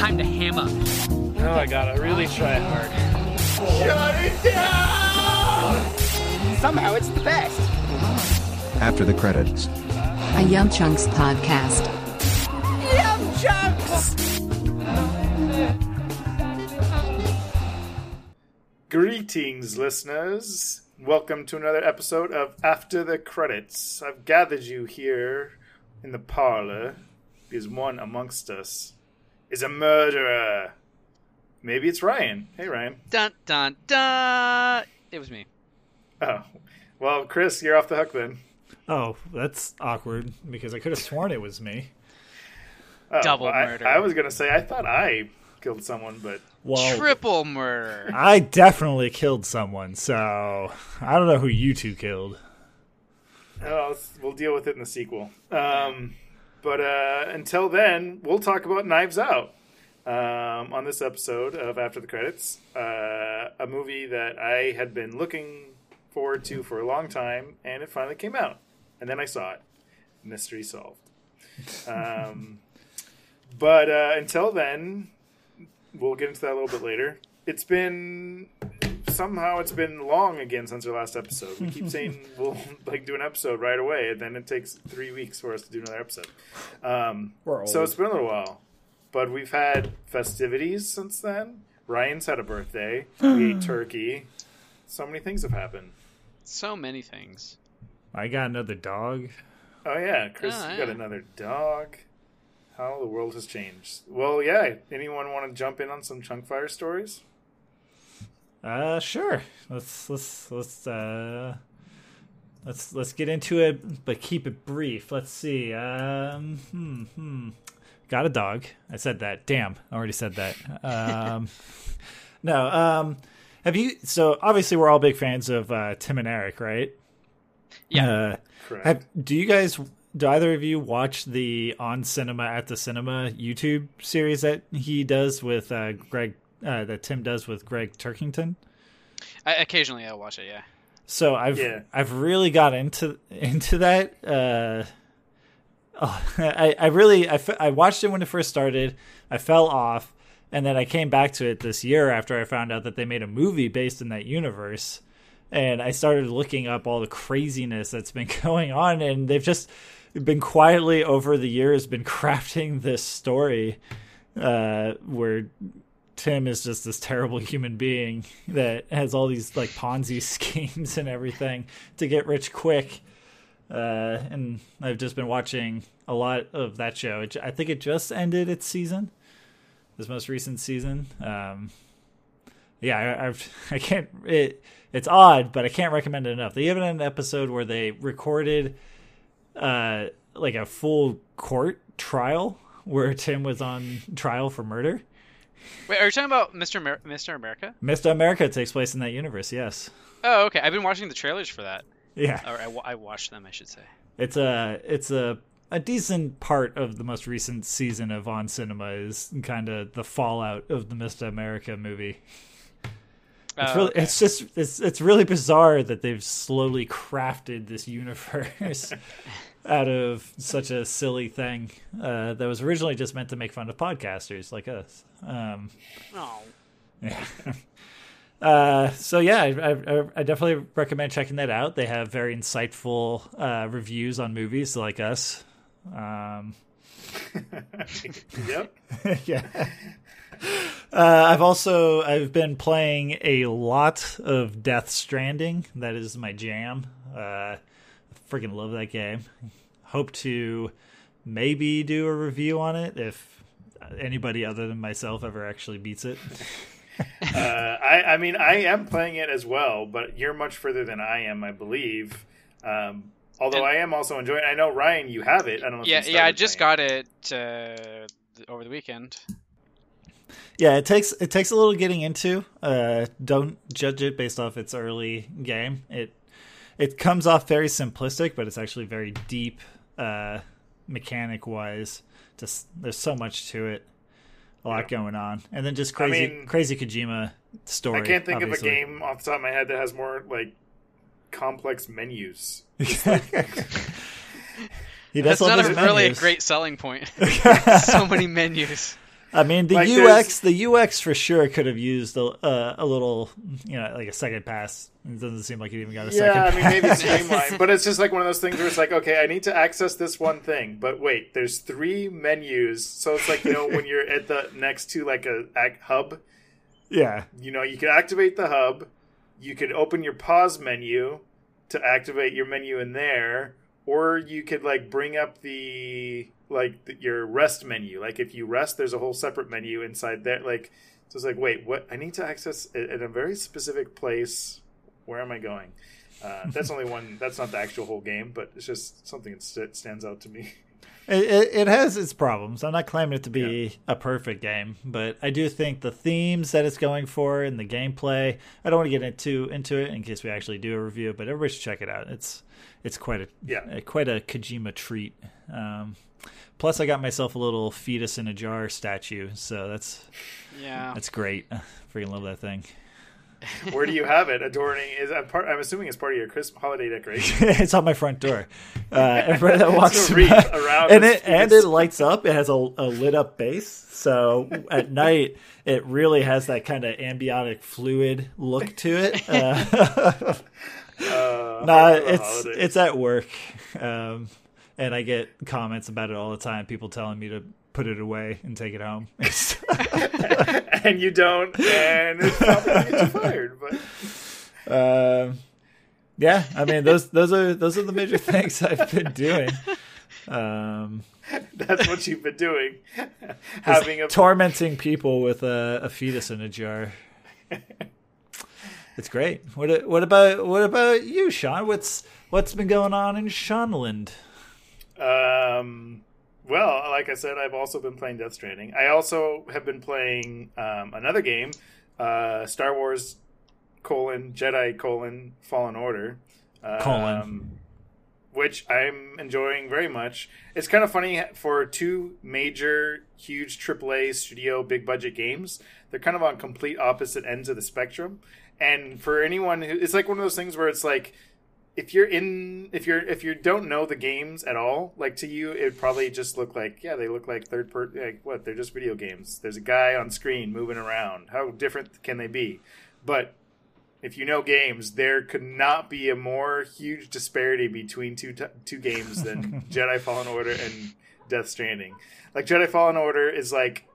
time to hammer. Oh, I gotta really try hard. Shut it down! Somehow it's the best. After the credits. A Young Chunks podcast. Yum chunks! Greetings, listeners. Welcome to another episode of After the Credits. I've gathered you here in the parlor because one amongst us is a murderer. Maybe it's Ryan. Hey, Ryan. Dun dun dun! It was me. Oh, well, Chris, you're off the hook then. Oh, that's awkward because I could have sworn it was me. Oh, Double well, murder. I, was gonna say I thought I killed someone, but Well, Triple murder. I definitely killed someone, so I don't know who you two killed. oh, we'll deal with it in the sequel. Um, but uh, until then, we'll talk about Knives Out um, on this episode of After the Credits, uh, a movie that I had been looking forward to for a long time, and it finally came out, and then I saw it. Mystery solved. Um, but uh, until then, we'll get into that a little bit later. It's been somehow it's been long again since our last episode. We keep saying we'll like do an episode right away, and then it takes three weeks for us to do another episode. Um, We're so it's been a little while, but we've had festivities since then. Ryan's had a birthday. we ate turkey. So many things have happened. So many things. I got another dog. Oh yeah, Chris, Oh, you got another dog. How the world has changed. Well, yeah. Anyone want to jump in on some chunk fire stories? Uh, sure. Let's let's let's uh let's let's get into it, but keep it brief. Let's see. Um, hmm, hmm. Got a dog. I said that. Damn, I already said that. Um, no. Um, have you? So obviously, we're all big fans of uh, Tim and Eric, right? Yeah. Uh, Correct. Have, do you guys? Do either of you watch the On Cinema at the Cinema YouTube series that he does with uh, Gregg? Uh, that Tim does with Gregg Turkington. I, occasionally I'll watch it. Yeah. So I've Yeah. I've really got into into that. Uh, oh, I I really I, I watched it when it first started. I fell off, and then I came back to it this year after I found out that they made a movie based in that universe. And I started looking up all the craziness that's been going on, and they've just been quietly over the years been crafting this story uh, where Tim is just this terrible human being that has all these like Ponzi schemes and everything to get rich quick. Uh, and I've just been watching a lot of that show. It, I think it just ended its season, this most recent season. Um, yeah, I, I've I can't. It it's odd, but I can't recommend it enough. They even had an episode where they recorded uh like a full court trial where Tim was on trial for murder. Wait, are you talking about Mr. Amer- Mr. America? Mr. America takes place in that universe. Yes. Oh, okay. I've been watching the trailers for that. Yeah. Or I, watched them, I should say. It's a it's a a decent part of the most recent season of On Cinema is kind of the fallout of the Mr. America movie. It's Oh, really okay. it's just it's it's really bizarre that they've slowly crafted this universe out of such a silly thing uh, that was originally just meant to make fun of podcasters like us. Um, Oh. yeah. Uh, so yeah, I, I, I definitely recommend checking that out. They have very insightful uh, reviews on movies like us. Um, yep. yeah. Uh, I've also I've been playing a lot of Death Stranding. That is my jam. Uh, freaking love that game. Hope to maybe do a review on it if anybody other than myself ever actually beats it. Uh, I, I mean, I am playing it as well, but you're much further than I am, I believe. Um, although And- I am also enjoying. I know Ryan, you have it. I don't know. Yeah, you yeah. I just playing got it uh, over the weekend. Yeah, it takes it takes a little getting into. Uh, don't judge it based off its early game. It it comes off very simplistic, but it's actually very deep uh, mechanic wise. Just there's so much to it, a lot going on, and then just crazy mean, crazy Kojima story. I can't think obviously. of a game off the top of my head that has more like complex menus. He That's not a, really a great selling point. so many menus. I mean, the Like, UX, the UX for sure could have used a, uh, a little, you know, like a second pass. It doesn't seem like it even got a Yeah, I second mean pass. maybe streamline, but it's just like one of those things where it's like, okay, I need to access this one thing, but wait, there's three menus, so it's like you know when you're at the next to like a, ac hub, yeah, you know you can activate the hub, you could open your pause menu to activate your menu in there, or you could like bring up the like the, your rest menu. Like if you rest, there's a whole separate menu inside there. Like so, it's like wait, what? I need to access it in a very specific place. Where am I going? Uh, that's only one. That's not the actual whole game, but it's just something that st- stands out to me. it, it, it has its problems. I'm not claiming it to be a perfect game, but I do think the themes that it's going for and the gameplay. I don't want to get into into it in case we actually do a review, but everybody should check it out. It's it's quite a Yeah. quite a Kojima treat. Um, plus, I got myself a little fetus in a jar statue, so that's Yeah. that's great. Freaking love that thing. Where do you have it? Adorning is a part. I'm assuming it's part of your Christmas holiday decoration. it's on my front door. Uh, everybody that walks by- around and it and it lights up. It has a, a lit up base, so at night it really has that kind of amniotic fluid look to it. Uh, Uh, nah, it's holidays. it's at work, um, and I get comments about it all the time. People telling me to put it away and take it home. and you don't, and it's probably gonna get you fired. But Um, yeah, I mean those those are those are the major things I've been doing. Um, that's what you've been doing, having a tormenting people with a, a fetus in a jar. It's great. What what about what about you, Sean? What's what's been going on in Seanland? Um, well, like I said, I've also been playing Death Stranding. I also have been playing um, another game, uh, Star Wars colon Jedi colon Fallen Order. Um, Colon. Which I'm enjoying very much. It's kind of funny for two major, huge AAA studio, big budget games. They're kind of on complete opposite ends of the spectrum. And for anyone who, it's like one of those things where it's like, if you're in if you're if you don't know the games at all like to you it probably just look like yeah they look like third per like what they're just video games. There's a guy on screen moving around. How different can they be? But if you know games there could not be a more huge disparity between two t- two games than Jedi Fallen Order and Death Stranding. Like Jedi Fallen Order is like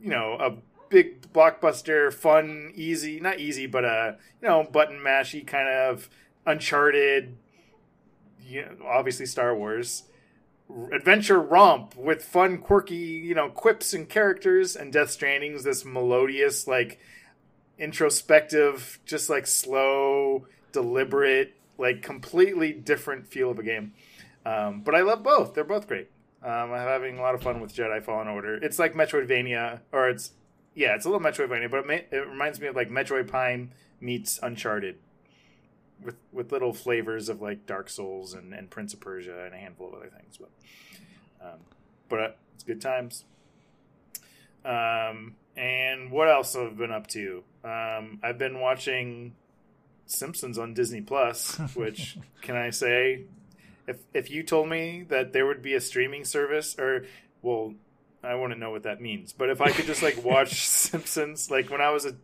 you know a big blockbuster fun easy not easy but a you know button mashy kind of Uncharted, you know, obviously Star Wars, adventure romp with fun, quirky, you know, quips and characters, and Death Stranding's this melodious, like introspective, just like slow, deliberate, like completely different feel of a game. Um, but I love both; they're both great. Um, I'm having a lot of fun with Jedi Fallen Order. It's like Metroidvania, or it's yeah, it's a little Metroidvania, but it, may, it reminds me of like Metroid Prime meets Uncharted with with little flavors of like Dark Souls and, and Prince of Persia and a handful of other things. But um, but uh, it's good times. Um, and what else have I been up to? Um, I've been watching Simpsons on Disney Plus, which can I say? If if you told me that there would be a streaming service, or well, I want to know what that means. But if I could just like watch Simpsons, like when I was a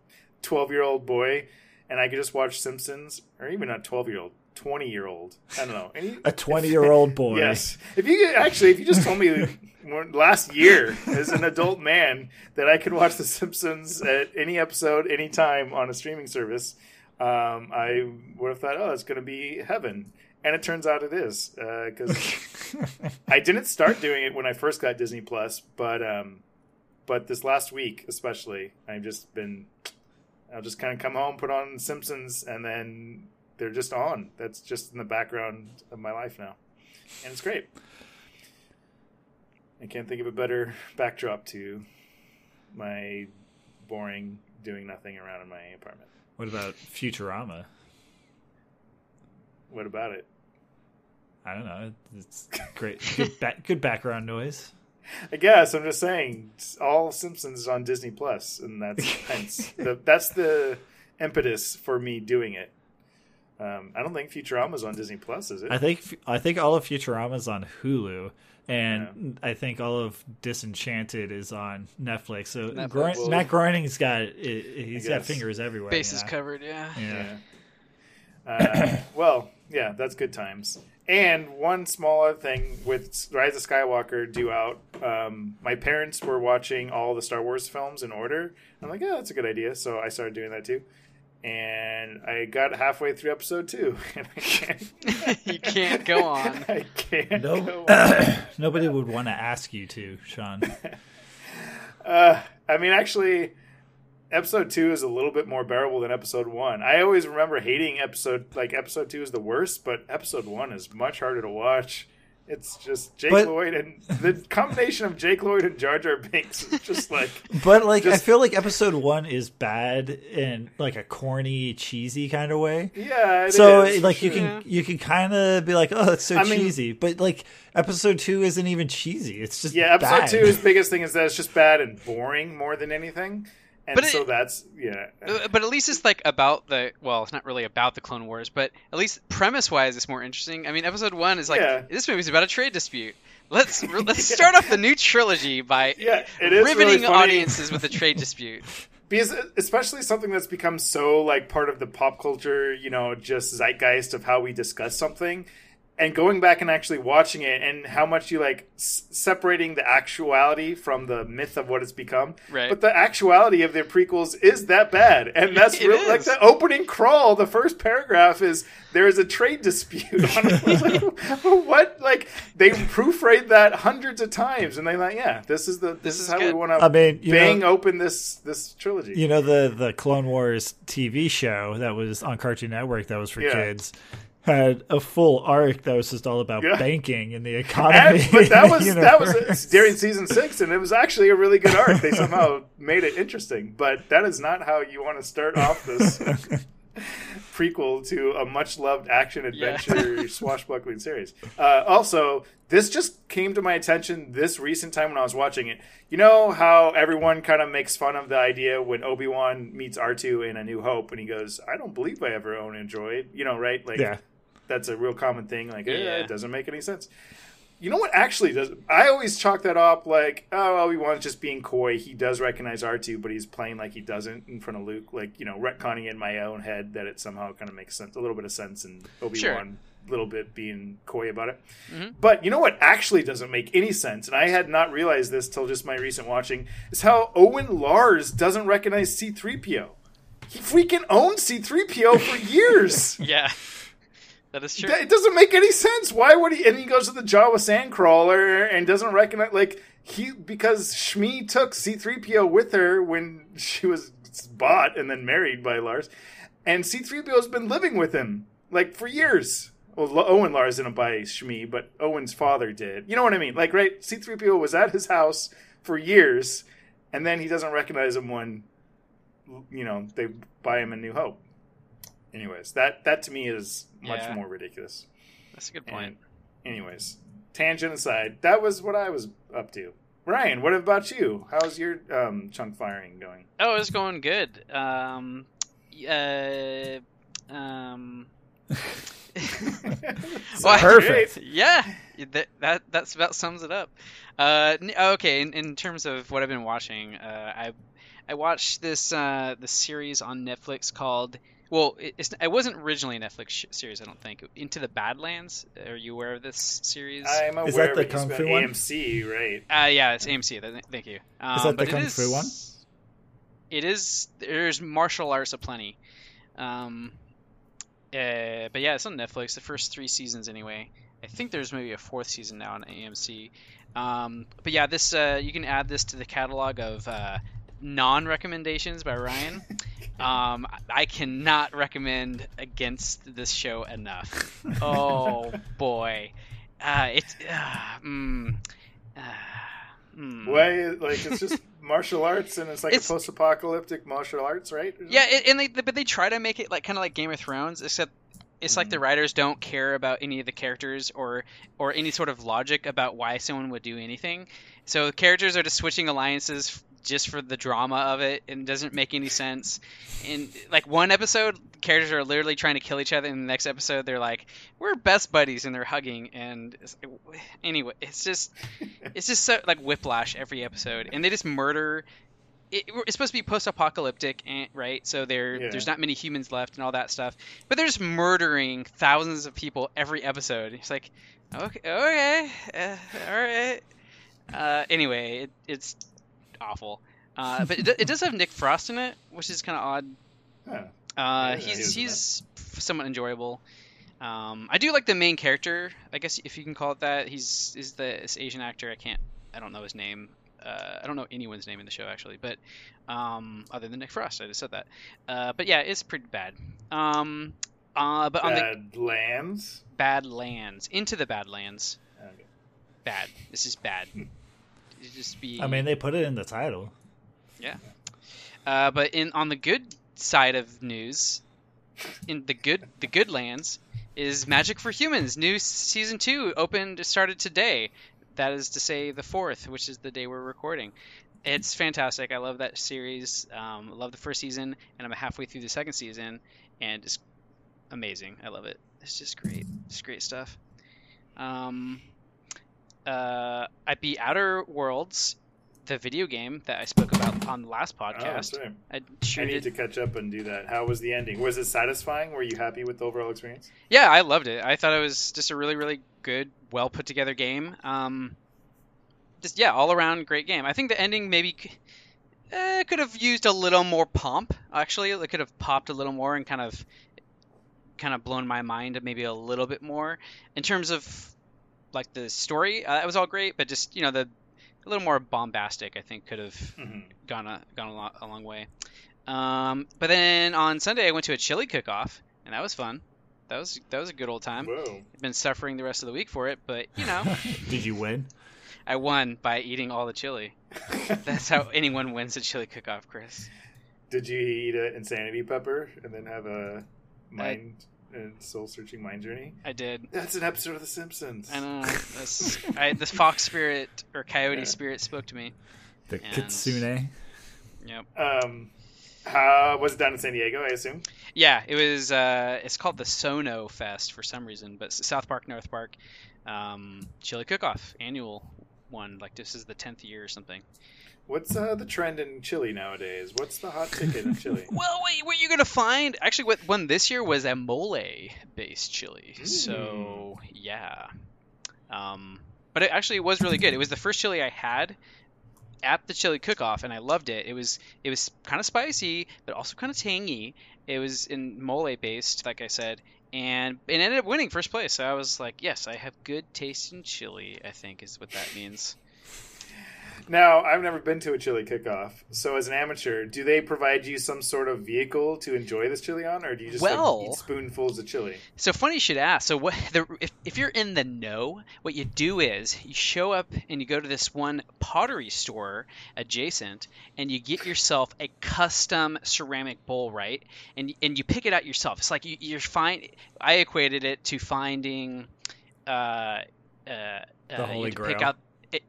twelve year old boy, and I could just watch Simpsons, or even not twelve year old, twenty year old, I don't know, any, A twenty year old boy. Yes. If you could- actually, if you just told me last year as an adult man that I could watch The Simpsons at any episode, any time on a streaming service, um, I would have thought, oh, it's going to be heaven. And it turns out it is because I didn't start doing it when I first got Disney Plus, but um, but this last week especially, I've just been. I'll just kind of come home, put on Simpsons, and then they're just on. That's just in the background of my life now, and it's great. I can't think of a better backdrop to my boring doing nothing around in my apartment. What about Futurama? What about it? I don't know. It's great. Good, ba- good background noise. I guess I'm just saying all Simpsons is on Disney Plus, and that's hence the, that's the impetus for me doing it. Um, I don't think Futurama's on Disney Plus, is it? I think I think all of Futurama's on Hulu, and I think all of Disenchanted is on Netflix. So Netflix. Groen- Well- Matt Groening's got he's I got fingers everywhere. Bases yeah. covered, yeah. Yeah. Uh, well, yeah, that's good times. And one small other thing with Rise of Skywalker due out, um, my parents were watching all the Star Wars films in order. I'm like, yeah, that's a good idea. So I started doing that too. And I got halfway through episode two, and I can't. you can't go on. I can't. Nope. go on. Nobody would want to ask you to, Sean. Uh, I mean, actually, episode two is a little bit more bearable than episode one. I always remember hating episode like episode two is the worst, but episode one is much harder to watch. It's just Jake But- Lloyd and the combination of Jake Lloyd and Jar Jar Binks is just like But like, I feel like episode one is bad in like a corny, cheesy kind of way. yeah. it so is, like you sure. can you can kind of be like, oh, it's so I mean- cheesy. But like episode two isn't even cheesy. It's just yeah. Episode bad. two, his biggest thing is that it's just bad and boring more than anything, and But so it- that's yeah. Uh, But at least it's like about the well, it's not really about the Clone Wars, but at least premise-wise, it's more interesting. I mean, Episode One is like Yeah. this movie's about a trade dispute. Let's let's start off the new trilogy by Yeah, is really riveting audiences with a trade dispute. because especially something that's become so like part of the pop culture you know just zeitgeist of how we discuss something and going back and actually watching it and how much you like s- separating the actuality from the myth of what it's become. Right. but the actuality of the prequels is that bad. And that's It real like the opening crawl the first paragraph is there is a trade dispute on like, what? Like they proofread that hundreds of times and they like yeah this is the this, This is, is how we want to I mean, you bang know, open this this trilogy. you know the the Clone Wars TV show that was on Cartoon Network that was for Yeah. kids had a full arc that was just all about Yeah. banking and the And- economy. but that in the was that was during season six, and it was actually a really good arc. They somehow made it interesting, but that is not how you want to start off this prequel to a much loved action adventure swashbuckling series. Uh, also, this just came to my attention this recent time when I was watching it. You know how everyone kind of makes fun of the idea when Obi Wan meets R two in A New Hope, and he goes, "I don't believe I ever owned a droid." You know, right? Like Yeah. That's a real common thing. Like, eh, Yeah. it doesn't make any sense. You know what actually does? I always chalk that up like, oh, Obi Wan's just being coy. He does recognize R two, but he's playing like he doesn't in front of Luke. Like, you know, retconning in my own head that it somehow kind of makes sense, a little bit of sense, and Obi Wan, a little bit being coy about it. But you know what actually doesn't make any sense, and I had not realized this till just my recent watching, is how Owen Lars doesn't recognize C three PO. He freaking owned C three PO for years. Yeah, that is true. That- It doesn't make any sense. Why would he? And he goes to the Jawa Sandcrawler and doesn't recognize like he because Shmi took C-3PO with her when she was bought and then married by Lars, and C-3PO has been living with him like for years. Well, Owen Lars didn't buy Shmi, but Owen's father did. You know what I mean? Like, right? C-3PO was at his house for years, and then he doesn't recognize him when you know they buy him a New Hope. Anyways, that that to me is much Yeah. more ridiculous. That's a good And, point. anyways, tangent aside, that was what I was up to. Ryan, what about you? How's your um, chunk firing going? Oh, it's going good. Um, uh, um. Well, Perfect. Yeah, that that that's about sums it up. Uh, okay, in, in terms of what I've been watching, uh, I I watched this uh the series on Netflix called. Well, it, it's, it wasn't originally a Netflix sh- series, I don't think. Into the Badlands. Are you aware of this series? I'm aware Is that of the it. It's Kung been Fu one? AMC, right? Uh, yeah, it's AMC. Thank you. Um, that the but Kung is- Fu one? It is. There's martial arts aplenty. Um, uh, but yeah, it's on Netflix. The first three seasons, anyway. I think there's maybe a fourth season now on AMC. Um, but yeah, this uh, you can add this to the catalog of uh, non-recommendations by Ryan. um, I cannot recommend against this show enough. Oh boy, uh, it's uh, mm, uh, mm. Why? Like it's just martial arts, and it's like It's- a post-apocalyptic martial arts, right? Yeah, it, and they but they try to make it like kind of like Game of Thrones, except it's like the writers don't care about any of the characters or or any sort of logic about why someone would do anything. So characters are just switching alliances f- just for the drama of it and doesn't make any sense. In like one episode, characters are literally trying to kill each other. In the next episode, they're like, "We're best buddies," and they're hugging. And it's, anyway, it's just it's just so like whiplash every episode, and they just murder. It, it's supposed to be post-apocalyptic, right? So there, Yeah. there's not many humans left and all that stuff. But they're just murdering thousands of people every episode. It's like, okay, okay, uh, all right. Uh, anyway, it, it's awful. Uh, but it, it does have Nick Frost in it, which is kind of odd. Huh. Uh, he's he's somewhat enjoyable. Um, I do like the main character, I guess if you can call it that. He's is the this Asian actor. I can't. I don't know his name. Uh, I don't know anyone's name in the show actually, but um, other than Nick Frost, I just said that. Uh, but yeah, it's pretty bad. Um, uh, but on the Bad lands. Into the Badlands, Okay. bad. This is bad. Just be. I mean, they put it in the title. Yeah, uh, but in on the good side of news, in the good the good lands is Magic for Humans. New season two opened started today. That is to say the fourth, which is the day we're recording. It's fantastic. I love that series. Um, I love the first season, and I'm halfway through the second season, and it's amazing. I love it. It's just great. It's great stuff. Um, uh, I beat Outer Worlds, the video game that I spoke about on the last Oh, podcast. sorry. I I need did. to catch up and do that. How was the ending? Was it satisfying? Were you happy with the overall experience? Yeah, I loved it. I thought it was just a really, really good, well put together game. Um, just yeah, all around great game. I think the ending maybe uh, could have used a little more pomp. Actually, it could have popped a little more and kind of, kind of blown my mind maybe a little bit more in terms of like the story. Uh, it was all great, but just you know the a little more bombastic. I think could have hmm gone a gone a, lo- a long way. Um, but then on Sunday I went to a chili cook-off, and that was fun. That was that was a good old time. Whoa. I've been suffering the rest of the week for it, but you know, Did you win? I won by eating all the chili. That's how anyone wins a chili cook-off, Chris. Did you eat an insanity pepper and then have a mind and soul searching mind journey? I did. That's an episode of The Simpsons. I know. That's, I, the fox spirit or coyote Yeah. spirit spoke to me. The And- kitsune. Yep. Um, how was it down in San Diego? I assume. Yeah, it was. Uh, it's called the Sono Fest for some reason, but South Park, North Park, um, chili cook-off annual one. Like this is the tenth year or something. What's uh, the trend in chili nowadays? What's the hot ticket in chili? Well, what, what you're gonna find? Actually, what one this year was a mole-based chili. So yeah, um, but it actually it was really good. It was the first chili I had at the chili cook-off, and I loved it. It was it was kind of spicy, but also kind of tangy. It was in mole-based, like I said, and it ended up winning first place. So I was like, yes, I have good taste in chili. I think is what that means. Now, I've never been to a chili cook-off, so as an amateur, do they provide you some sort of vehicle to enjoy this chili on, or do you just like, eat spoonfuls of chili? So funny you should ask. So what the if, if you're in the know, what you do is you show up and you go to this one pottery store adjacent and you get yourself a custom ceramic bowl, right? And and you pick it out yourself. It's like you, you're find I equated it to finding uh uh, uh Holy had to pick Grail. out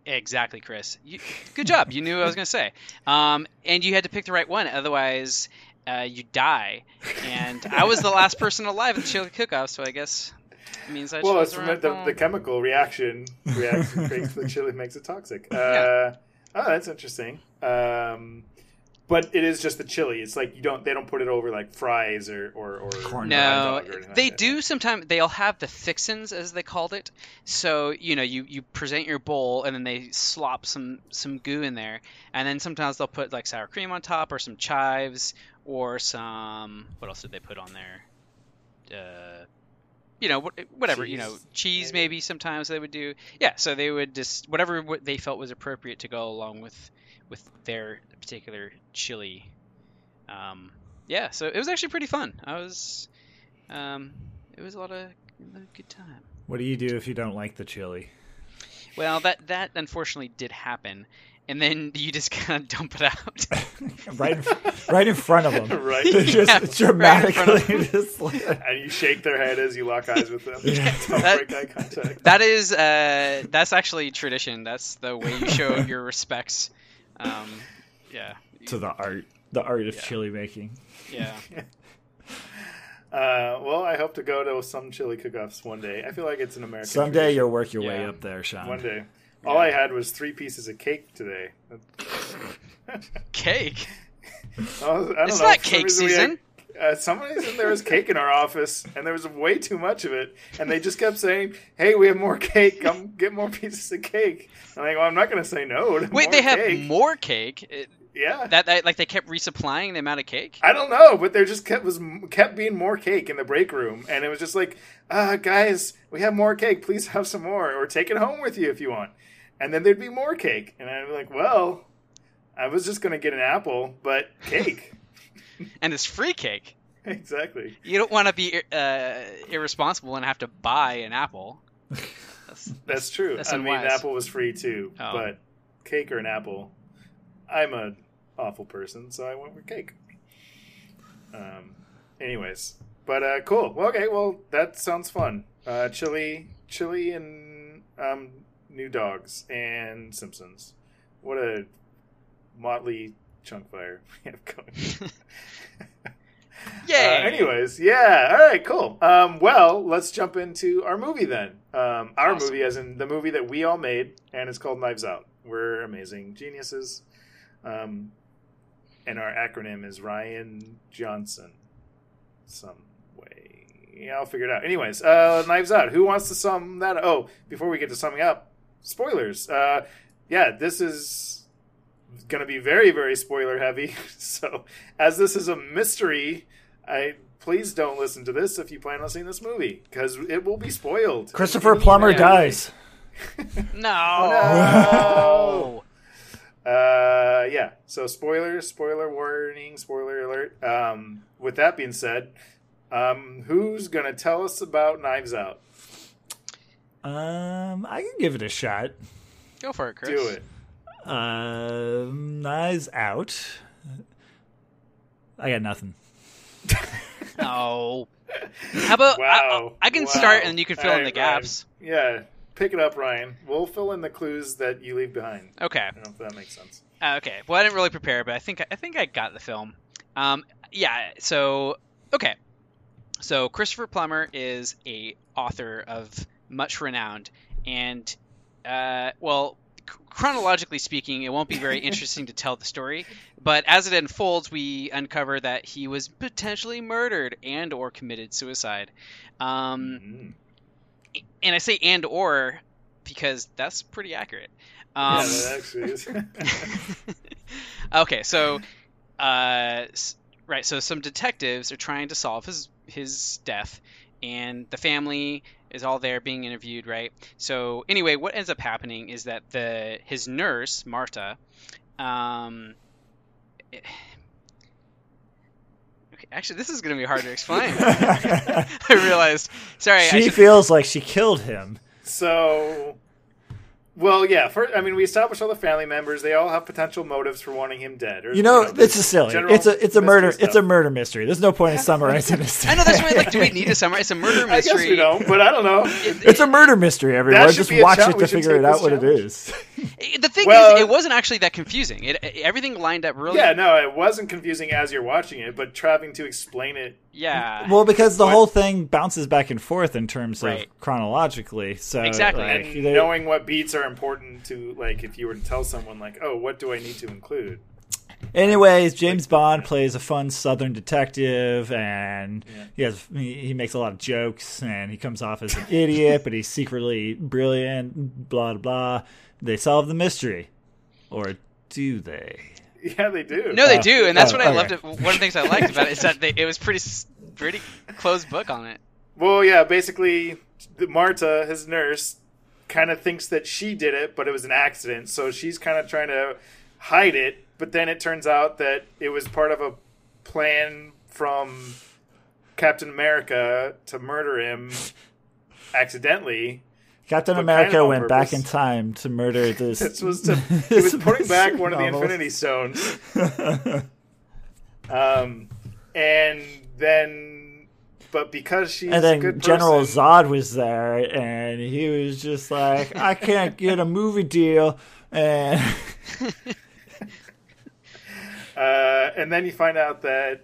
Exactly, Chris. You, good job. You knew what I was going to say. Um, and you had to pick the right one, otherwise uh, you die. And I was the last person alive at the chili cook-off, so I guess it means I Well, it's the right the, the chemical reaction reaction creates the chili makes it toxic. Uh, Yeah. Oh, that's interesting. Um, but it is just the chili. It's like you don't they don't put it over like fries or or, or Corn No, or they like do sometimes. They'll have the fixins, as they called it. So you know, you you present your bowl, and then they slop some some goo in there, and then sometimes they'll put like sour cream on top, or some chives, or some what else did they put on there? Uh, you know, what- whatever you know, Cheese, cheese maybe? maybe sometimes they would do. Yeah, so they would just whatever they felt was appropriate to go along with with their particular chili. Um, yeah, so it was actually pretty fun. I was, um, it was a lot of a good time. What do you do if you don't like the chili? Well, that that unfortunately did happen, and then you just kind of dump it out. right, in, right in front of them. right. just Yeah, right in front of dramatically, just like, and you shake their head as you lock eyes with them. Yeah. Don't That- break eye contact. that is, uh, that's actually tradition. That's the way you show your respects. Um, Yeah. to the art, the art of chili making. Yeah. Uh, well, I hope to go to some chili cook-offs one day. I feel like it's an American. Someday tradition. you'll work your way up there, Sean. One day. All I had was three pieces of cake today. Cake. I was- I don't It's know, not for cake reason we had- season. Uh, somebody said there was cake in our office, and there was way too much of it, and they just kept saying, "Hey, we have more cake. Come get more pieces of cake." I'm like, "Well, I'm not going to say no." To Wait, they have cake. more cake. It- Yeah, that, that like they kept resupplying the amount of cake. I don't know, but there just kept was kept being more cake in the break room, and it was just like, uh, guys, we have more cake. Please have some more, or take it home with you if you want. And then there'd be more cake, and I'd be like, well, I was just gonna get an apple, but cake. and it's free cake. exactly. You don't want to be uh, irresponsible and have to buy an apple. That's, That's true. That's I mean, unwise. apple was free too, Oh. but cake or an apple. I'm a awful person, so I went with cake. Um. Anyways, but uh, cool. Well, okay. Well, that sounds fun. Uh, chili, chili, and um, new dogs and Simpsons. What a motley chunk fire we have going. Yay! Uh, anyways, yeah. All right, cool. Um, well, let's jump into our movie then. Um, our Awesome. movie, as in the movie that we all made, and it's called Knives Out. We're amazing geniuses. Um, and our acronym is Rian Johnson. Some way. Yeah, I'll figure it out. Anyways, uh, Knives Out. Who wants to sum that? Oh, before we get to summing up, spoilers. Uh, yeah, this is going to be very, very spoiler heavy. So, as this is a mystery, I please don't listen to this if you plan on seeing this movie because it will be spoiled. Christopher Any- Plummer yeah. dies. No. Uh, yeah. So spoilers, spoiler warning, spoiler alert. Um, with that being said, um, who's gonna tell us about Knives Out? Um, I can give it a shot. Go for it, Chris. Do it. Um, Knives Out. I got nothing. No. How about I, Wow. I, I can Wow. start and you can fill All in the right, Ryan. gaps. Yeah. Pick it up, Ryan. We'll fill in the clues that you leave behind. Okay. I don't know if that makes sense. Uh, okay. Well, I didn't really prepare, but I think I think I got the film. Um, yeah. So okay. So Christopher Plummer is a author of much renowned, and uh, well, c- chronologically speaking, it won't be very interesting to tell the story. But as it unfolds, we uncover that he was potentially murdered and or committed suicide. Um, Mm. and I say and or because that's pretty accurate. Um, yeah, that actually is. okay, so uh, right, so some detectives are trying to solve his his death, and the family is all there being interviewed, right? So anyway, what ends up happening is that the his nurse Marta, um, okay, actually, this is going to be hard to explain. I realized. Sorry, I she should- feels like she killed him. So, well, yeah. For, I mean, we established all the family members. They all have potential motives for wanting him dead. Or, You know, this is silly. It's a it's a murder stuff. it's a murder mystery. There's no point in summarizing this. I know that's why. Like, do we need to summarize? It's a murder mystery? I guess mystery. we don't, but I don't know. It's a murder mystery, everyone. Just watch it to figure it out this what it challenge. is. The thing Well- is, it wasn't actually that confusing. It everything lined up really. Yeah, no, it wasn't confusing as you're watching it, but trying to explain it. Yeah. Well, because the What- whole thing bounces back and forth in terms Right. of chronologically. So Exactly. like, And they- knowing what beats are important to, like, if you were to tell someone, like, oh, what do I need to include? Anyways, James Bond plays a fun Southern detective, and Yeah. he has he, he makes a lot of jokes, and he comes off as an idiot, but he's secretly brilliant. Blah blah blah. They solve the mystery, or do they? Yeah, they do. no, they Oh. do, and that's Oh, what I okay. loved. It. One of the things I liked about it is that they, it was pretty pretty closed book on it. Well, yeah, basically, Marta, his nurse, kind of thinks that she did it, but it was an accident. So she's kind of trying to hide it. But then it turns out that it was part of a plan from Captain America to murder him accidentally. Captain America kind of went back in time to murder this. This was to, he was putting back one of the. Infinity Stones. Um, and then, but because she's And a then good General person, Zod was there, and he was just like, "I can't get a movie deal," and Uh, and then you find out that,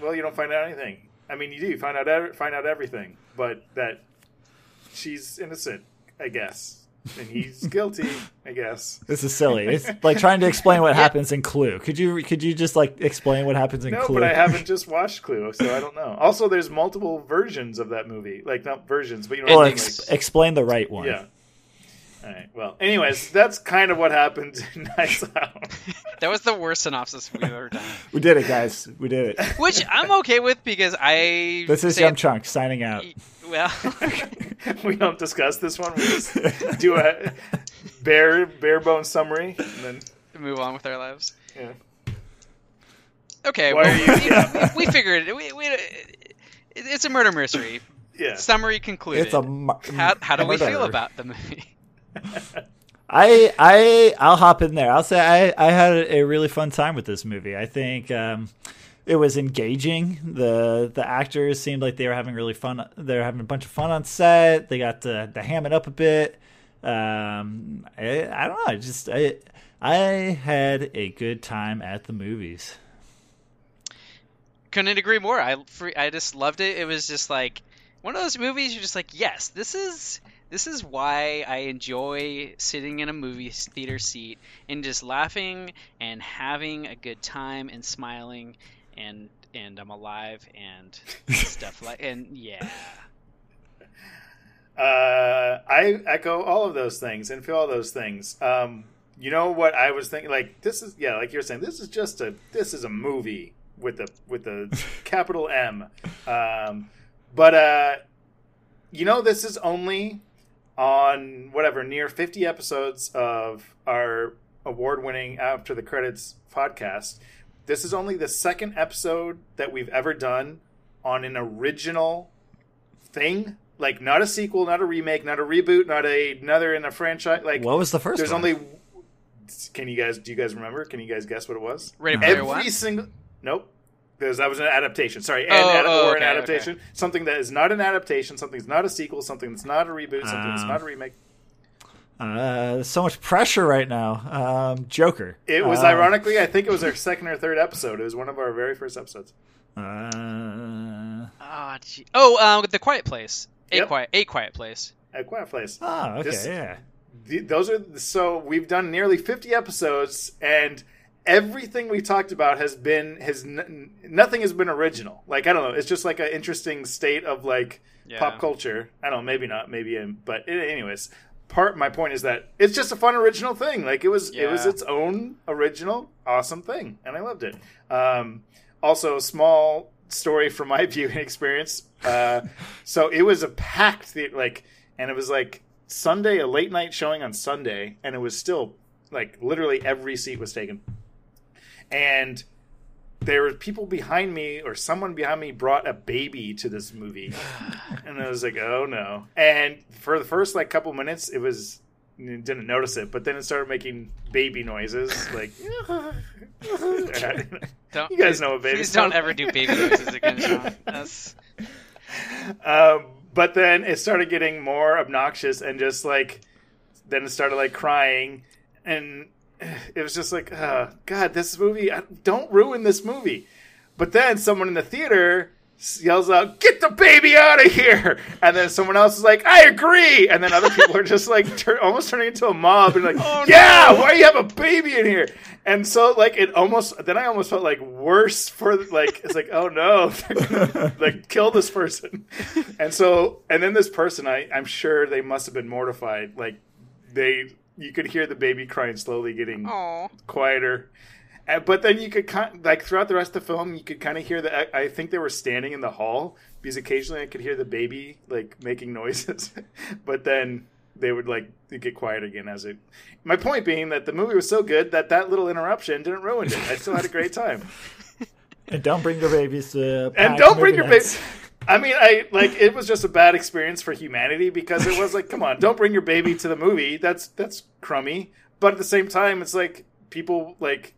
well, you don't find out anything. I mean, you do. You find out ev- find out everything, but that she's innocent, I guess, and he's guilty, I guess. This is silly. It's like trying to explain what happens in Clue. Could you could you just like explain what happens in No, Clue? but I haven't just watched Clue, so I don't know. Also, there's multiple versions of that movie, like not versions, but you know, Well, what I mean? ex- Like- explain the right one. yeah. All right. Well, anyways, that's kind of what happened in Nights Out. That was the worst synopsis we've ever done. We did it, guys. We did it. Which I'm okay with because I. This is say Young it- Chunk signing out. Well, we don't discuss this one. We just do a bare bare bone summary, and then move on with our lives. yeah. Okay, Why well, are you- we, we figured it. We, we, it's a murder mystery. Yeah. Summary concluded. It's a mu- how, how do we murder. feel about the movie? I I I'll hop in there. I'll say I I had a really fun time with this movie. I think um, it was engaging. the The actors seemed like they were having really fun. They were having a bunch of fun on set. They got to, to ham it up a bit. Um, I, I don't know. I just I I had a good time at the movies. Couldn't agree more. I I just loved it. It was just like one of those movies. You're just like, yes, this is this is why I enjoy sitting in a movie theater seat and just laughing and having a good time and smiling and and I'm alive and stuff like and yeah. Uh, I echo all of those things and feel all those things. Um, you know what I was thinking? Like this is yeah, like you're saying, this is just a this is a movie with a with a capital M. Um, but uh, you know, this is only on whatever near 50 episodes of our award-winning after the credits podcast. This is only the second episode that we've ever done on an original thing like not a sequel not a remake not a reboot not a another in a franchise like What was the first there's one? only can you guys do you guys remember can you guys guess what it was Ready Player every One? single nope there's, that was an adaptation sorry and Oh, ad- oh, or an okay, adaptation something that is not an adaptation something that's not a sequel something that's not a reboot something that's Um, not a remake Uh, so much pressure right now. Um, Joker. it was Uh, ironically i think it was our second or third episode it was one of our very first episodes Uh, Oh, gee. oh, uh, the Quiet Place. A Yep. quiet, a quiet place. at quiet place oh, okay, This- yeah. the, those are so we've done nearly 50 episodes and everything we talked about has been has n- nothing has been original. Like i don't know it's just like an interesting state of like Yeah. pop culture. I don't know maybe not maybe in but anyways part my point is that it's just a fun original thing. Like it was it was its own original awesome thing and i loved it. Um also small story from my viewing experience uh so it was a packed theater like and it was like sunday a late night showing on sunday and it was still like literally every seat was taken and there were people behind me or someone behind me brought a baby to this movie. And i was like oh no. And for the first like couple minutes it was didn't notice it. But then it started making baby noises like Don't, You guys know what babies Please don't ever do baby noises again, um, but then it started getting more obnoxious and just like then it started like crying. And it was just like uh, god this movie I, don't ruin this movie. But then someone in the theater yells out get the baby out of here! And then someone else is like i agree! And then other people are just like tur- almost turning into a mob and like oh, yeah why do you have a baby in here? And so like it almost then i almost felt like worse for like it's like oh no they're gonna like kill this person. And so and then this person i i'm sure they must have been mortified like they you could hear the baby crying slowly getting oh, quieter. Uh, But then you could kind like throughout the rest of the film, you could kind of hear that. I I think they were standing in the hall because occasionally I could hear the baby like making noises, but then they would like get quiet again as it. My point being that the movie was so good that that little interruption didn't ruin it. I still had a great time. And don't bring your babies to. and don't bring your baby. Nights. I mean, I like it was just a bad experience for humanity because it was like, come on, don't bring your baby to the movie. That's that's crummy. But at the same time, it's like people like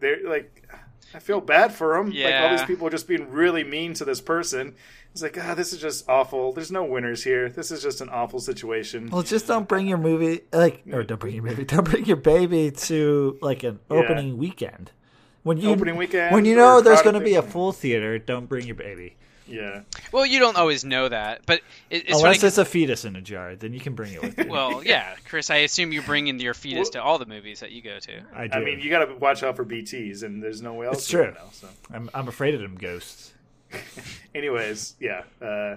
they're like, I feel bad for them. Like all these people are just being really mean to this person. It's like, ah, this is just awful. There's no winners here. This is just an awful situation. Well, just don't bring your movie like, or don't bring your movie. Don't bring your baby to like an Yeah. opening weekend when you opening weekend when you know there's going to be a full theater, don't bring your baby Yeah. Well, you don't always know that, but it, it's unless funny it's a fetus in a jar. Then you can bring it with you. Well, yeah, Chris. I assume you bring in your fetus to all the movies that you go to. I do. I mean, you got to watch out for BTS, and there's no way else. It's true. Now, so. I'm I'm afraid of them ghosts. Anyways, yeah. Uh,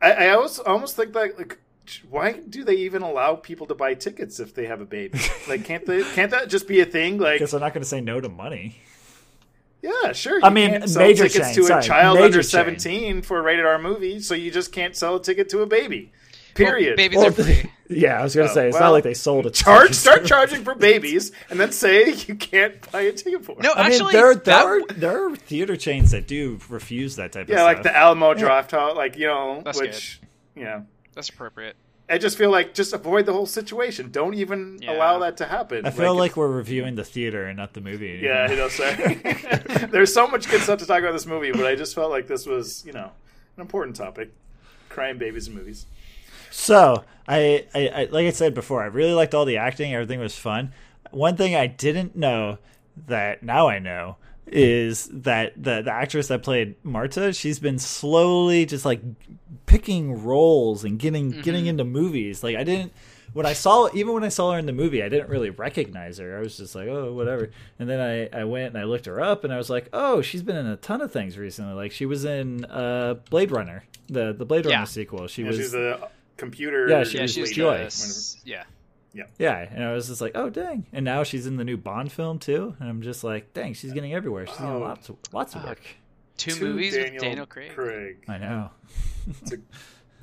I, I always almost think that like, why do they even allow people to buy tickets if they have a baby? Like, can't they? Can't that just be a thing? Like, Because they're not going to say no to money. Yeah, sure. I you mean, can't sell major tickets chain, to a sorry, child major under chain. seventeen for a rated R movie, so you just can't sell a ticket to a baby. Period. Well, babies Well, are free. yeah, I was going to Oh, say it's well, not like they sold a Charge, ticket. start charging for babies, and then say you can't buy a ticket for. it. No, I mean, actually, there there that- are there are theater chains that do refuse that type of yeah, stuff. like the Alamo Draft House, like you know, That's which you know, that's appropriate. I just feel like just avoid the whole situation. Don't even Yeah. allow that to happen. I feel like, if- we're reviewing the theater and not the movie. anymore. yeah, you know, sorry. There's so much good stuff to talk about this movie, but I just felt like this was, you know, an important topic: crying babies in movies. So I, I, I like I said before, I really liked all the acting. Everything was fun. One thing I didn't know that now I know is that the the actress that played Marta, she's been slowly just like picking roles and getting getting into movies. Like I didn't when I saw even when I saw her in the movie, I didn't really recognize her. I was just like, oh, whatever. And then I, I went and I looked her up, and I was like, oh, she's been in a ton of things recently. Like she was in uh, Blade Runner, the the Blade Yeah. Runner sequel. She Yeah, was she's the computer. Yeah, she Yeah, was she was lead. Joy. the s- Yeah, Yeah, and I was just like, oh dang! And now she's in the new Bond film too, and I'm just like, dang, she's getting everywhere. She's Oh. getting lots of lots of work. two, To movies Daniel with Daniel Craig. Craig. I know,